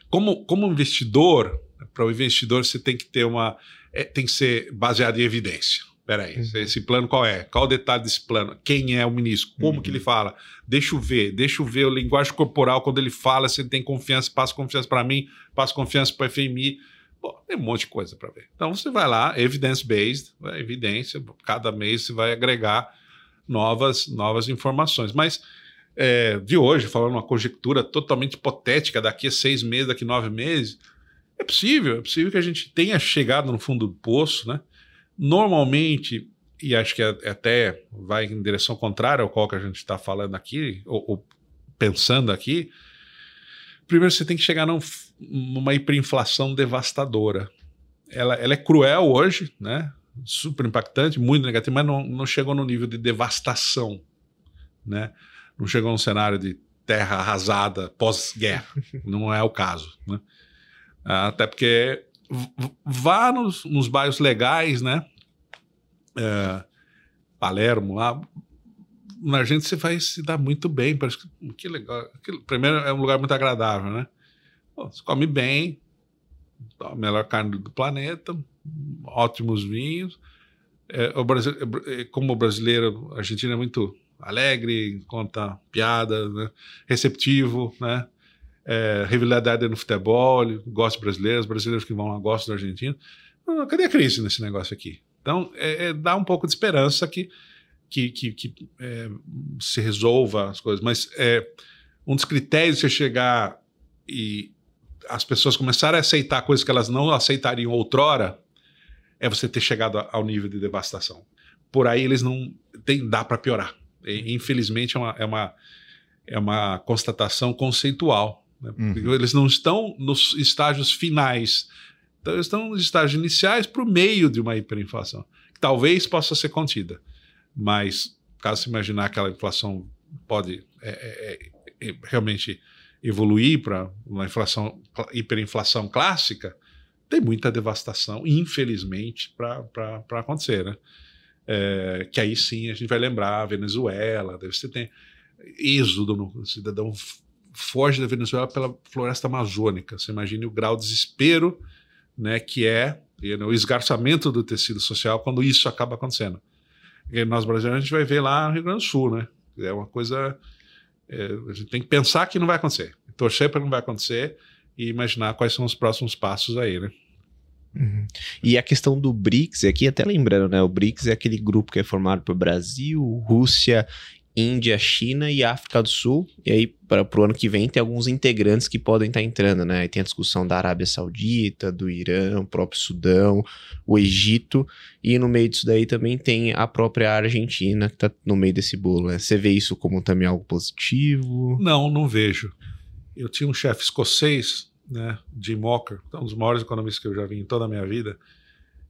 como, como investidor, para o investidor você tem que ter uma. É, tem que ser baseado em evidência. Peraí, uhum. esse plano qual é? Qual o detalhe desse plano? Quem é o ministro? Como uhum. que ele fala? Deixa eu ver, deixa eu ver o linguagem corporal quando ele fala, se ele tem confiança, passa confiança para mim, passa confiança para o FMI. Pô, tem um monte de coisa para ver. Então você vai lá, evidence-based, evidência, cada mês você vai agregar novas, novas informações. Mas é, de hoje, falando uma conjectura totalmente hipotética, daqui a seis meses, daqui a nove meses, é possível, é possível que a gente tenha chegado no fundo do poço, né? Normalmente, e acho que até vai em direção contrária ao qual que a gente está falando aqui, ou, ou, pensando aqui, primeiro você tem que chegar num, numa hiperinflação devastadora. Ela, ela é cruel hoje, né? super impactante, muito negativa, mas não, não chegou no nível de devastação, né? Não chegou num cenário de terra arrasada pós-guerra, não é o caso, né? Até porque vá nos, nos bairros legais, né? É, Palermo lá, na gente você vai se dar muito bem. Parece que, que legal. primeiro, é um lugar muito agradável, né? Pô, você come bem, a melhor carne do planeta, ótimos vinhos. É, o Brasil, é, como brasileiro, a Argentina é muito alegre, conta piadas, né? receptivo, né? É, rivalidade no futebol, gosto brasileiro, os brasileiros que vão lá gostam do argentino. Ah, cadê a crise nesse negócio aqui? Então, é, é, dá um pouco de esperança que, que, que, que é, se resolva as coisas. Mas é, um dos critérios de você chegar e as pessoas começarem a aceitar coisas que elas não aceitariam outrora é você ter chegado ao nível de devastação. Por aí eles não. Tem, dá para piorar. E, infelizmente, é uma, é, uma, é uma constatação conceitual. Né? Uhum. Eles não estão nos estágios finais. Então, eles estão nos estágios iniciais para o meio de uma hiperinflação, que talvez possa ser contida. Mas, caso se imaginar que aquela inflação pode é, é, é, realmente evoluir para uma inflação, hiperinflação clássica, tem muita devastação, infelizmente, para acontecer. Né? É, que aí sim a gente vai lembrar a Venezuela, você tem êxodo no cidadão foge da Venezuela pela floresta amazônica. Você imagine o grau de desespero né, que é o esgarçamento do tecido social quando isso acaba acontecendo. E nós brasileiros a gente vai ver lá no Rio Grande do Sul, né? É uma coisa. É, a gente tem que pensar que não vai acontecer, torcer para não vai acontecer e imaginar quais são os próximos passos aí, né?
Uhum. E a questão do BRICS, aqui até lembrando, né? O BRICS é aquele grupo que é formado por Brasil, Rússia, Índia, China e África do Sul. E aí, para o ano que vem, tem alguns integrantes que podem estar tá entrando, né? Aí tem a discussão da Arábia Saudita, do Irã, o próprio Sudão, o Egito. E no meio disso daí também tem a própria Argentina, que está no meio desse bolo. Né? Você vê isso como também algo positivo?
Não, não vejo. Eu tinha um chefe escocês, né, Jim Walker, um dos maiores economistas que eu já vi em toda a minha vida.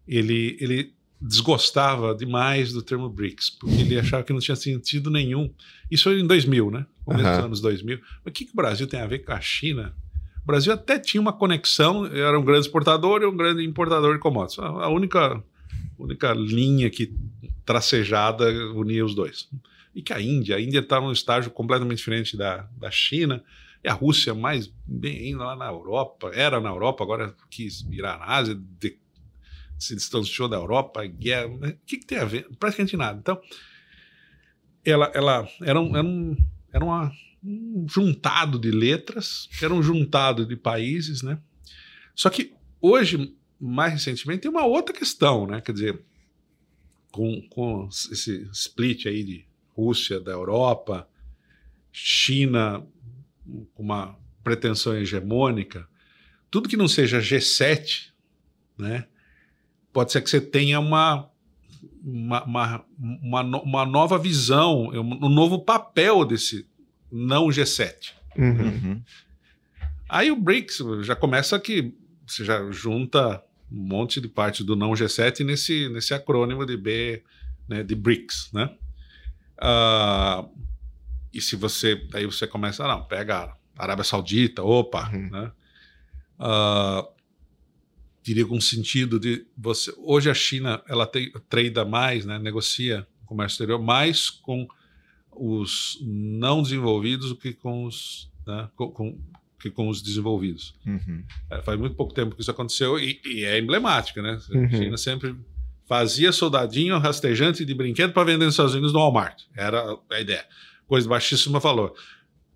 Ele, ele desgostava demais do termo BRICS, porque ele achava que não tinha sentido nenhum. Isso foi em 2000, né? Começo uhum. dos anos 2000. Mas o que, que o Brasil tem a ver com a China? O Brasil até tinha uma conexão, era um grande exportador e um grande importador de commodities. A única, única linha que tracejada unia os dois. E que a Índia, a Índia está num estágio completamente diferente da, da China, e a Rússia mais bem lá na Europa, era na Europa, agora quis virar na Ásia, de, se distanciou da Europa, guerra, né? o que, que, tem a ver? Praticamente nada. Então, ela, ela era, um, era, um, era uma, um juntado de letras, era um juntado de países, né? Só que hoje, mais recentemente, tem uma outra questão, né? Quer dizer, com, com esse split aí de Rússia, da Europa, China, com uma pretensão hegemônica, tudo que não seja G7, né? Pode ser que você tenha uma uma, uma, uma, uma nova visão, um novo papel desse não G7.
Uhum.
Uhum.
Aí o BRICS já começa que você já junta um monte de parte do não G7 nesse, nesse acrônimo de B, né, de BRICS, né? Ah, e se você, aí você começa, não, pega a Arábia Saudita, opa,
Uhum.
né? Ah, diria com sentido de você, hoje a China, ela tem, trada mais, né, negocia comércio exterior mais com os não desenvolvidos do que com os, né, com, com- que com os desenvolvidos.
Uhum.
É, faz muito pouco tempo que isso aconteceu e, e é emblemático, né? A
Uhum.
China sempre fazia soldadinho rastejante de brinquedo para vender nos Estados Unidos no Walmart. Era a ideia. Coisa valor.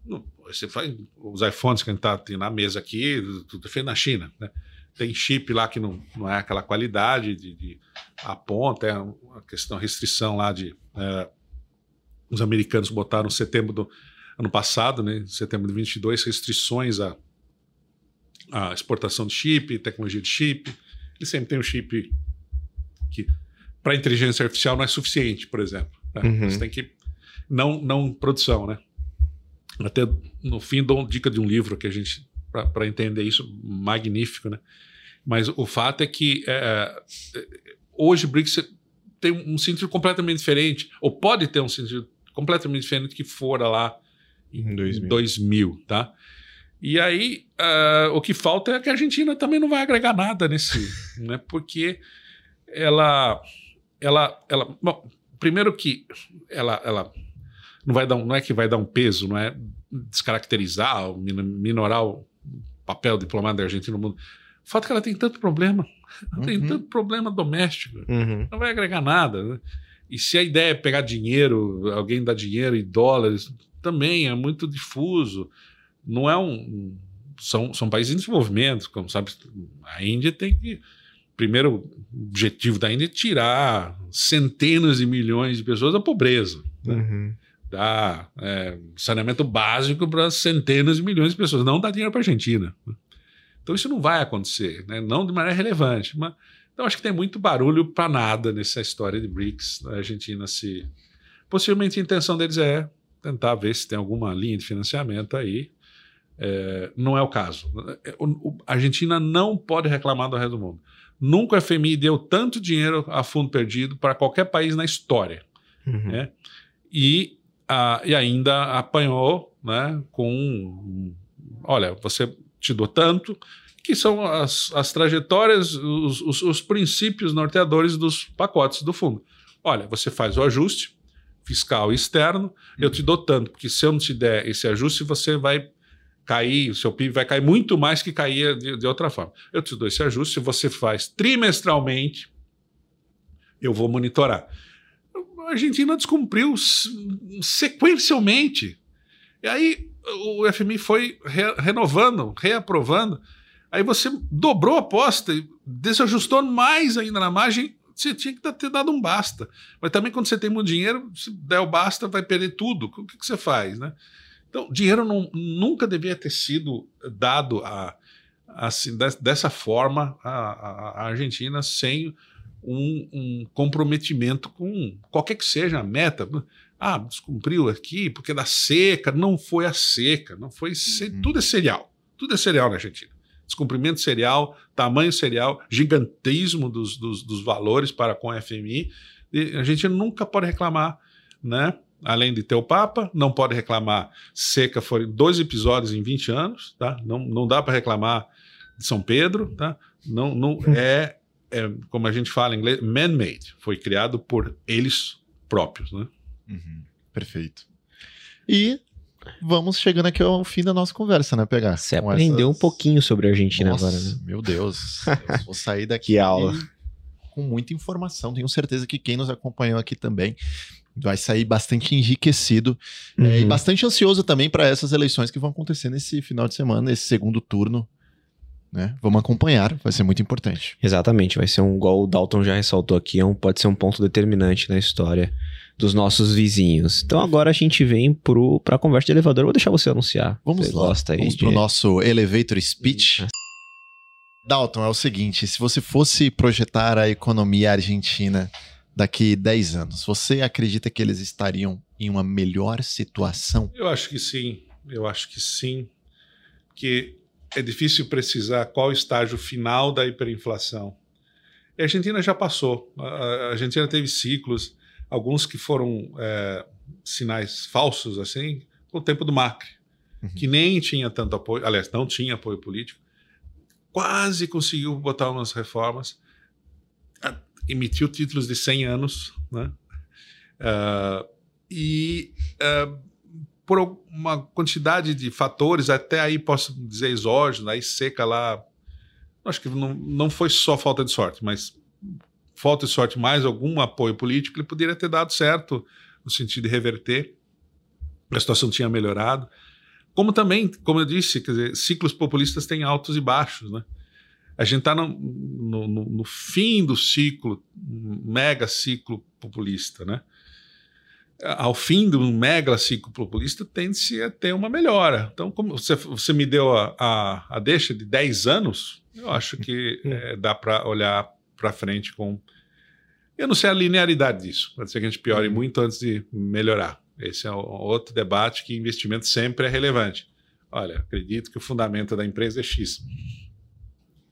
Não, Você faz os iPhones que a gente tá, tem na mesa aqui, tudo feito na China, né? Tem chip lá que não, não é aquela qualidade de, de a ponta, é uma questão restrição lá de é, os americanos botaram em setembro do ano passado, né, em setembro de 22, restrições à, à exportação de chip, tecnologia de chip. Ele sempre tem um chip que para inteligência artificial não é suficiente, por exemplo. né?
Uhum.
Você tem que não não produção, né? Até no fim dou dica de um livro que a gente para entender isso magnífico, né? Mas o fato é que é, é, hoje o BRICS tem um sentido completamente diferente, ou pode ter um sentido completamente diferente que fora lá
Em 2000.
2000, tá? E aí, ah, o que falta é que a Argentina também não vai agregar nada nesse, né? Porque ela, ela, ela, bom, primeiro que ela, ela não vai dar, um, não é que vai dar um peso, não é descaracterizar, minorar o papel diplomata da Argentina no mundo. O fato é que ela tem tanto problema, ela tem
Uhum.
tanto problema doméstico
Uhum.
não vai agregar nada. né? E se a ideia é pegar dinheiro, alguém dá dinheiro e dólares, também é muito difuso. Não é um. um- São, são países em desenvolvimento, como sabe, a Índia tem que. Primeiro objetivo da Índia é tirar centenas de milhões de pessoas da pobreza. Né?
Uhum.
Dar é, saneamento básico para centenas de milhões de pessoas, não dar dinheiro para a Argentina. né? Então isso não vai acontecer, né? não de maneira relevante. Mas, então acho que tem muito barulho para nada nessa história de BRICS, a Argentina se. Possivelmente a intenção deles é tentar ver se tem alguma linha de financiamento aí. É, não é o caso. A Argentina não pode reclamar do resto do mundo. Nunca o FMI deu tanto dinheiro a fundo perdido para qualquer país na história
Uhum.
É. e, ah, e ainda apanhou né, com. Olha, você te dou tanto, que são as, as trajetórias, os, os, os princípios norteadores dos pacotes do fundo. Olha, você faz o ajuste fiscal externo, eu te dou tanto, porque se eu não te der esse ajuste, você vai cair, o seu PIB vai cair muito mais que caía de, de outra forma. Eu te dou esse ajuste, você faz trimestralmente, eu vou monitorar. A Argentina descumpriu se- sequencialmente. E aí o FMI foi re- renovando, reaprovando. Aí você dobrou a aposta e desajustou mais ainda na margem. Você tinha que ter dado um basta. Mas também quando você tem muito dinheiro, se der o basta, vai perder tudo. O que, que você faz, né? Então, dinheiro não- nunca devia ter sido dado a, assim, des- dessa forma à- à Argentina sem um, um comprometimento com qualquer que seja a meta. Ah, descumpriu aqui porque da seca. Não foi a seca, não foi.
Uhum.
Tudo é serial. Tudo é serial na Argentina. Descumprimento serial, tamanho serial, gigantismo dos, dos, dos valores para com a FMI. E a gente nunca pode reclamar, né? Além de ter o Papa, não pode reclamar seca, foram dois episódios em 20 anos, tá? Não, não dá para reclamar de São Pedro, tá? Não, não é, é, como a gente fala em inglês, man-made. Foi criado por eles próprios, né?
Uhum. Perfeito. E vamos chegando aqui ao fim da nossa conversa, né, pegar?
Você
Com
aprendeu
essas-
um pouquinho sobre a Argentina
Nossa,
agora, né?
Meu Deus. Eu vou sair daqui.
Que aula.
com muita informação. Tenho certeza que quem nos acompanhou aqui também vai sair bastante enriquecido uhum. é, e bastante ansioso também para essas eleições que vão acontecer nesse final de semana, esse segundo turno. Né? Vamos acompanhar, vai ser muito importante.
Exatamente, vai ser um gol, o Dalton já ressaltou aqui, é um, pode ser um ponto determinante na história dos nossos vizinhos. Então agora a gente vem para a conversa de elevador. Vou deixar você anunciar.
Vamos você lá. Gosta Vamos para o nosso elevator speech. Dalton, é o seguinte: se você fosse projetar a economia argentina daqui 10 anos, você acredita que eles estariam em uma melhor situação?
Eu acho que sim. Eu acho que sim. Que é difícil precisar qual o estágio final da hiperinflação. E a Argentina já passou. A Argentina teve ciclos, alguns que foram é, sinais falsos, assim, com o tempo do Macri, uhum. que nem tinha tanto apoio, aliás, não tinha apoio político, quase conseguiu botar umas reformas, emitiu títulos de 100 anos, né? Uh, e uh, por uma quantidade de fatores, até aí posso dizer exógeno, aí seca lá. Acho que não, não foi só falta de sorte, mas falta de sorte mais algum apoio político, ele poderia ter dado certo no sentido de reverter. A situação tinha melhorado. Como também, como eu disse, quer dizer, ciclos populistas têm altos e baixos, né? A gente está no, no, no, fim do ciclo, mega ciclo populista, né? Ao fim do mega ciclo populista tende-se a ter uma melhora. Então, como você, você me deu a, a, a deixa de 10 anos, eu acho que é, dá para olhar para frente com. Eu não sei a linearidade disso. Pode ser que a gente piore muito antes de melhorar. Esse é outro debate que investimento sempre é relevante. Olha, acredito que o fundamento da empresa é X.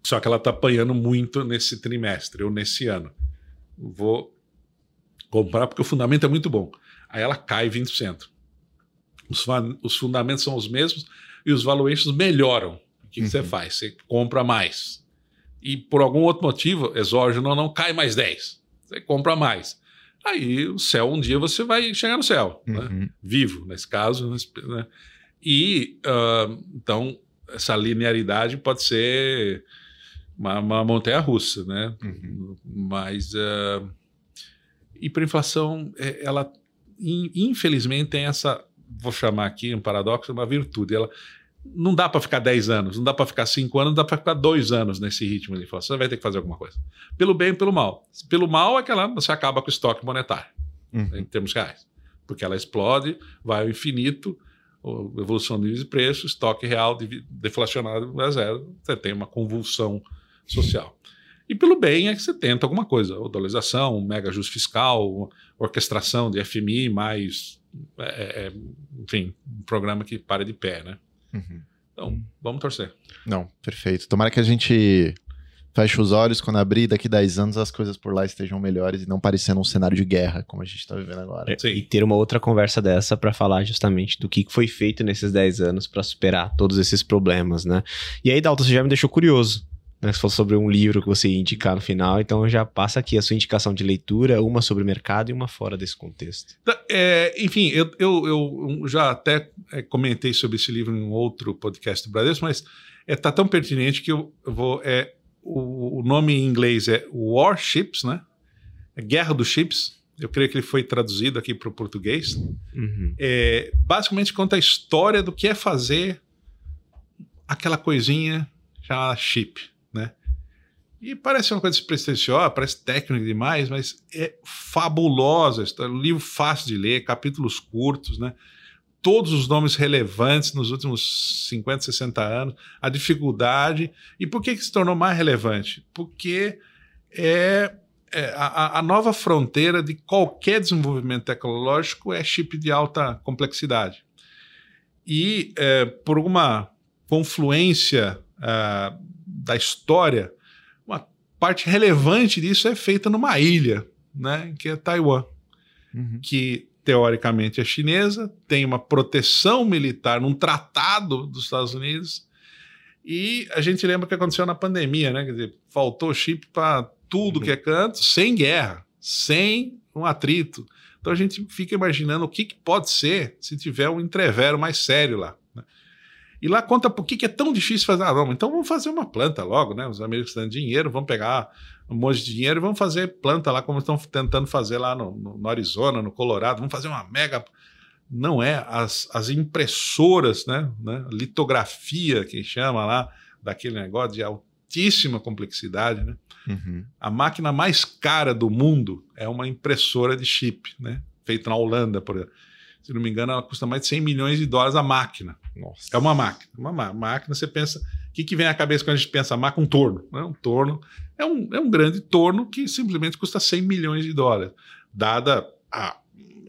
Só que ela está apanhando muito nesse trimestre ou nesse ano. Vou comprar porque o fundamento é muito bom. Aí ela cai 20%. Os, os fundamentos são os mesmos e os valuations melhoram. O que, uhum. que você uhum. faz? Você compra mais. E por algum outro motivo, exógeno não cai mais 10. Você compra mais. Aí o céu, um dia você vai chegar no céu, né? uhum. né? vivo, nesse caso. Né? E uh, então essa linearidade pode ser uma, uma montanha russa, né? Uhum. Mas uh, hiperinflação, é, ela infelizmente tem essa, vou chamar aqui um paradoxo, uma virtude. Ela não dá para ficar 10 anos, não dá para ficar 5 anos, não dá para ficar 2 anos nesse ritmo de inflação. Você vai ter que fazer alguma coisa. Pelo bem e pelo mal. Pelo mal é que ela, você acaba com o estoque monetário, uhum. em termos reais. Porque ela explode, vai ao infinito, evolução de preço, estoque real deflacionado é zero, você tem uma convulsão social. E pelo bem é que você tenta alguma coisa, ou dolarização, um mega ajuste fiscal, orquestração de FMI, mais, é, é, é, enfim, um programa que para de pé, né? Uhum. Então, vamos torcer.
Não, perfeito. Tomara que a gente feche os olhos quando abrir daqui 10 anos as coisas por lá estejam melhores e não parecendo um cenário de guerra, como a gente está vivendo agora.
É, e ter uma outra conversa dessa para falar justamente do que foi feito nesses 10 anos para superar todos esses problemas, né? E aí, Dalton, você já me deixou curioso. Né, você falou sobre um livro que você ia indicar no final, então já passa aqui a sua indicação de leitura, uma sobre o mercado e uma fora desse contexto.
Tá, é, enfim, eu, eu, eu, já até é, comentei sobre esse livro em um outro podcast do Bradesco, mas está é, tá tão pertinente que eu, vou. É, o, o, nome em inglês é Warships, né? É Guerra dos Chips. Eu creio que ele foi traduzido aqui para o português. Uhum. É, basicamente conta a história do que é fazer aquela coisinha chamada chip né? E parece uma coisa despretensiosa, parece técnico demais, mas é fabulosa. É um livro fácil de ler, capítulos curtos, né? Todos os nomes relevantes nos últimos 50, 60 anos, a dificuldade. E por que, que se tornou mais relevante? Porque é, é a, a, nova fronteira de qualquer desenvolvimento tecnológico é chip de alta complexidade. E é, por uma confluência uh, da história, uma parte relevante disso é feita numa ilha, né, que é Taiwan, uhum. que teoricamente é chinesa, tem uma proteção militar num tratado dos Estados Unidos. E a gente lembra o que aconteceu na pandemia, né? Quer dizer, faltou chip para tudo uhum. que é canto, sem guerra, sem um atrito. Então a gente fica imaginando o que, que pode ser se tiver um entrevero mais sério lá. E lá conta por que é tão difícil fazer. Ah, não, então vamos fazer uma planta logo, né? Os americanos têm dinheiro, vão pegar um monte de dinheiro e vamos fazer planta lá, como estão tentando fazer lá no, no, no Arizona, no Colorado, vamos fazer uma mega. Não é, as, as impressoras, né, né, litografia que chama lá, daquele negócio de altíssima complexidade, né?
Uhum.
A máquina mais cara do mundo é uma impressora de chip, né? Feita na Holanda, por exemplo. Se não me engano, ela custa mais de 100 milhões de dólares a máquina.
Nossa.
É uma máquina. Uma máquina, você pensa. O que, que vem à cabeça quando a gente pensa máquina? Um torno. Né? Um torno é um, é um grande torno que simplesmente custa 100 milhões de dólares, dada a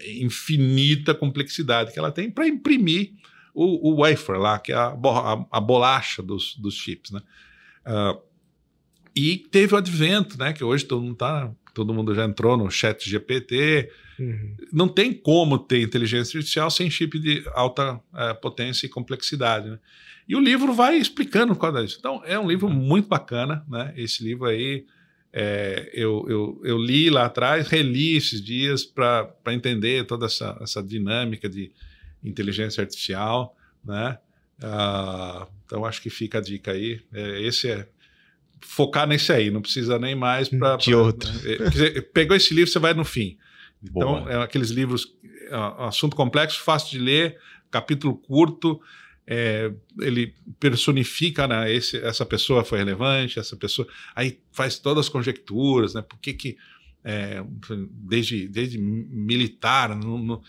infinita complexidade que ela tem para imprimir o, o, wafer lá, que é a, a, a bolacha dos, dos chips. Né? Uh, e teve o advento, né? Que hoje todo mundo tá, todo mundo já entrou no chat GPT. Uhum. Não tem como ter inteligência artificial sem chip de alta é, potência e complexidade. Né? E o livro vai explicando qual é isso. Então, é um livro muito bacana, né? Esse livro aí. É, eu, eu, eu, li lá atrás, reli esses dias para entender toda essa, essa dinâmica de inteligência artificial, né? Ah, então acho que fica a dica aí. É, esse é focar nesse aí, não precisa nem mais para.
De outro.
Né? Pegou esse livro, você vai no fim. Então, Boa. é aqueles livros, é assunto complexo, fácil de ler, capítulo curto. É, ele personifica, né, esse, essa pessoa foi relevante, essa pessoa. Aí faz todas as conjecturas, né? Por que que. É, desde, desde militar, no, no,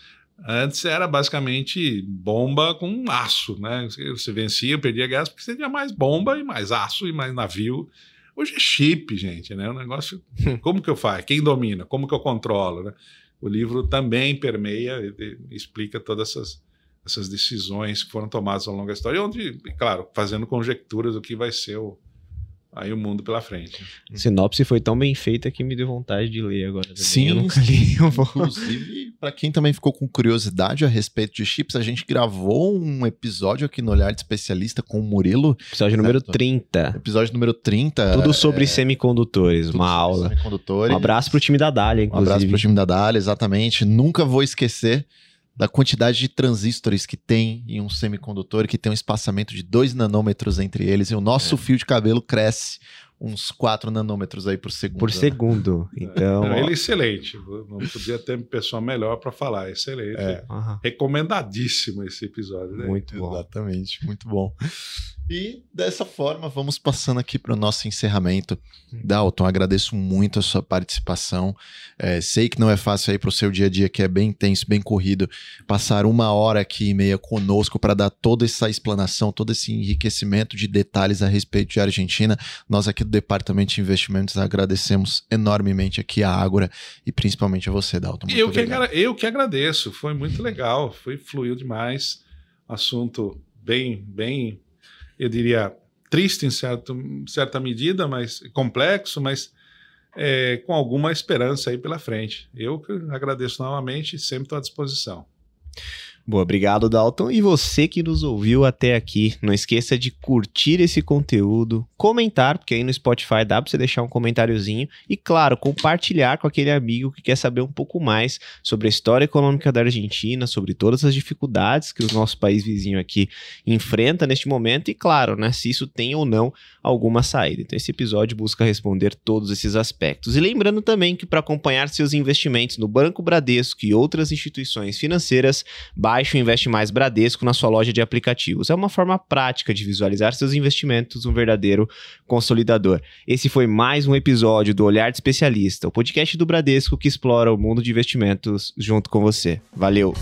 Antes era basicamente bomba com aço, né? Você vencia, perdia guerra porque você tinha mais bomba e mais aço e mais navio. Hoje é chip, gente, né? O negócio. Como que eu faço? Quem domina? Como que eu controlo? Né? O livro também permeia, explica todas essas, essas decisões que foram tomadas ao longo da história, onde, claro, fazendo conjecturas do que vai ser o, aí o mundo pela frente.
A sinopse foi tão bem feita que me deu vontade de ler agora. Também.
Sim,
eu
nunca li. Inclusive, para quem também ficou com curiosidade a respeito de chips, a gente gravou um episódio aqui no Olhar de Especialista com o Murilo.
Episódio certo? número 30.
Episódio número 30.
Tudo sobre é... semicondutores, Tudo uma sobre aula. Semicondutores. Um abraço pro time da Dália, inclusive.
Um abraço pro time da Dália, exatamente. Nunca vou esquecer da quantidade de transistores que tem em um semicondutor, que tem um espaçamento de 2 nanômetros entre eles, e o nosso é. fio de cabelo cresce uns 4 nanômetros aí por segundo.
Por né? segundo. Então.
Não, ele é excelente. Não podia ter pessoa melhor para falar. Excelente. É. Recomendadíssimo esse episódio. Né?
Muito bom. Exatamente, muito bom. E dessa forma, vamos passando aqui para o nosso encerramento. Dalton, agradeço muito a sua participação. É, sei que não é fácil aí para o seu dia a dia, que é bem intenso, bem corrido, passar uma hora aqui e meia conosco para dar toda essa explanação, todo esse enriquecimento de detalhes a respeito de Argentina. Nós aqui do Departamento de Investimentos agradecemos enormemente aqui a Ágora e principalmente a você, Dalton.
eu, que eu que agradeço, foi muito legal, foi fluiu demais. Assunto bem, bem eu diria, triste em certo, certa medida, mas complexo, mas é, com alguma esperança aí pela frente. Eu agradeço novamente e sempre estou à disposição.
Boa, obrigado, Dalton. E você que nos ouviu até aqui, não esqueça de curtir esse conteúdo, comentar, porque aí no Spotify dá para você deixar um comentáriozinho e, claro, compartilhar com aquele amigo que quer saber um pouco mais sobre a história econômica da Argentina, sobre todas as dificuldades que o nosso país vizinho aqui enfrenta neste momento e, claro, né, se isso tem ou não alguma saída. Então, esse episódio busca responder todos esses aspectos. E lembrando também que para acompanhar seus investimentos no Banco Bradesco e outras instituições financeiras, Baixe o Investe Mais Bradesco na sua loja de aplicativos. É uma forma prática de visualizar seus investimentos, um verdadeiro consolidador. Esse foi mais um episódio do Olhar de Especialista, o podcast do Bradesco que explora o mundo de investimentos junto com você. Valeu!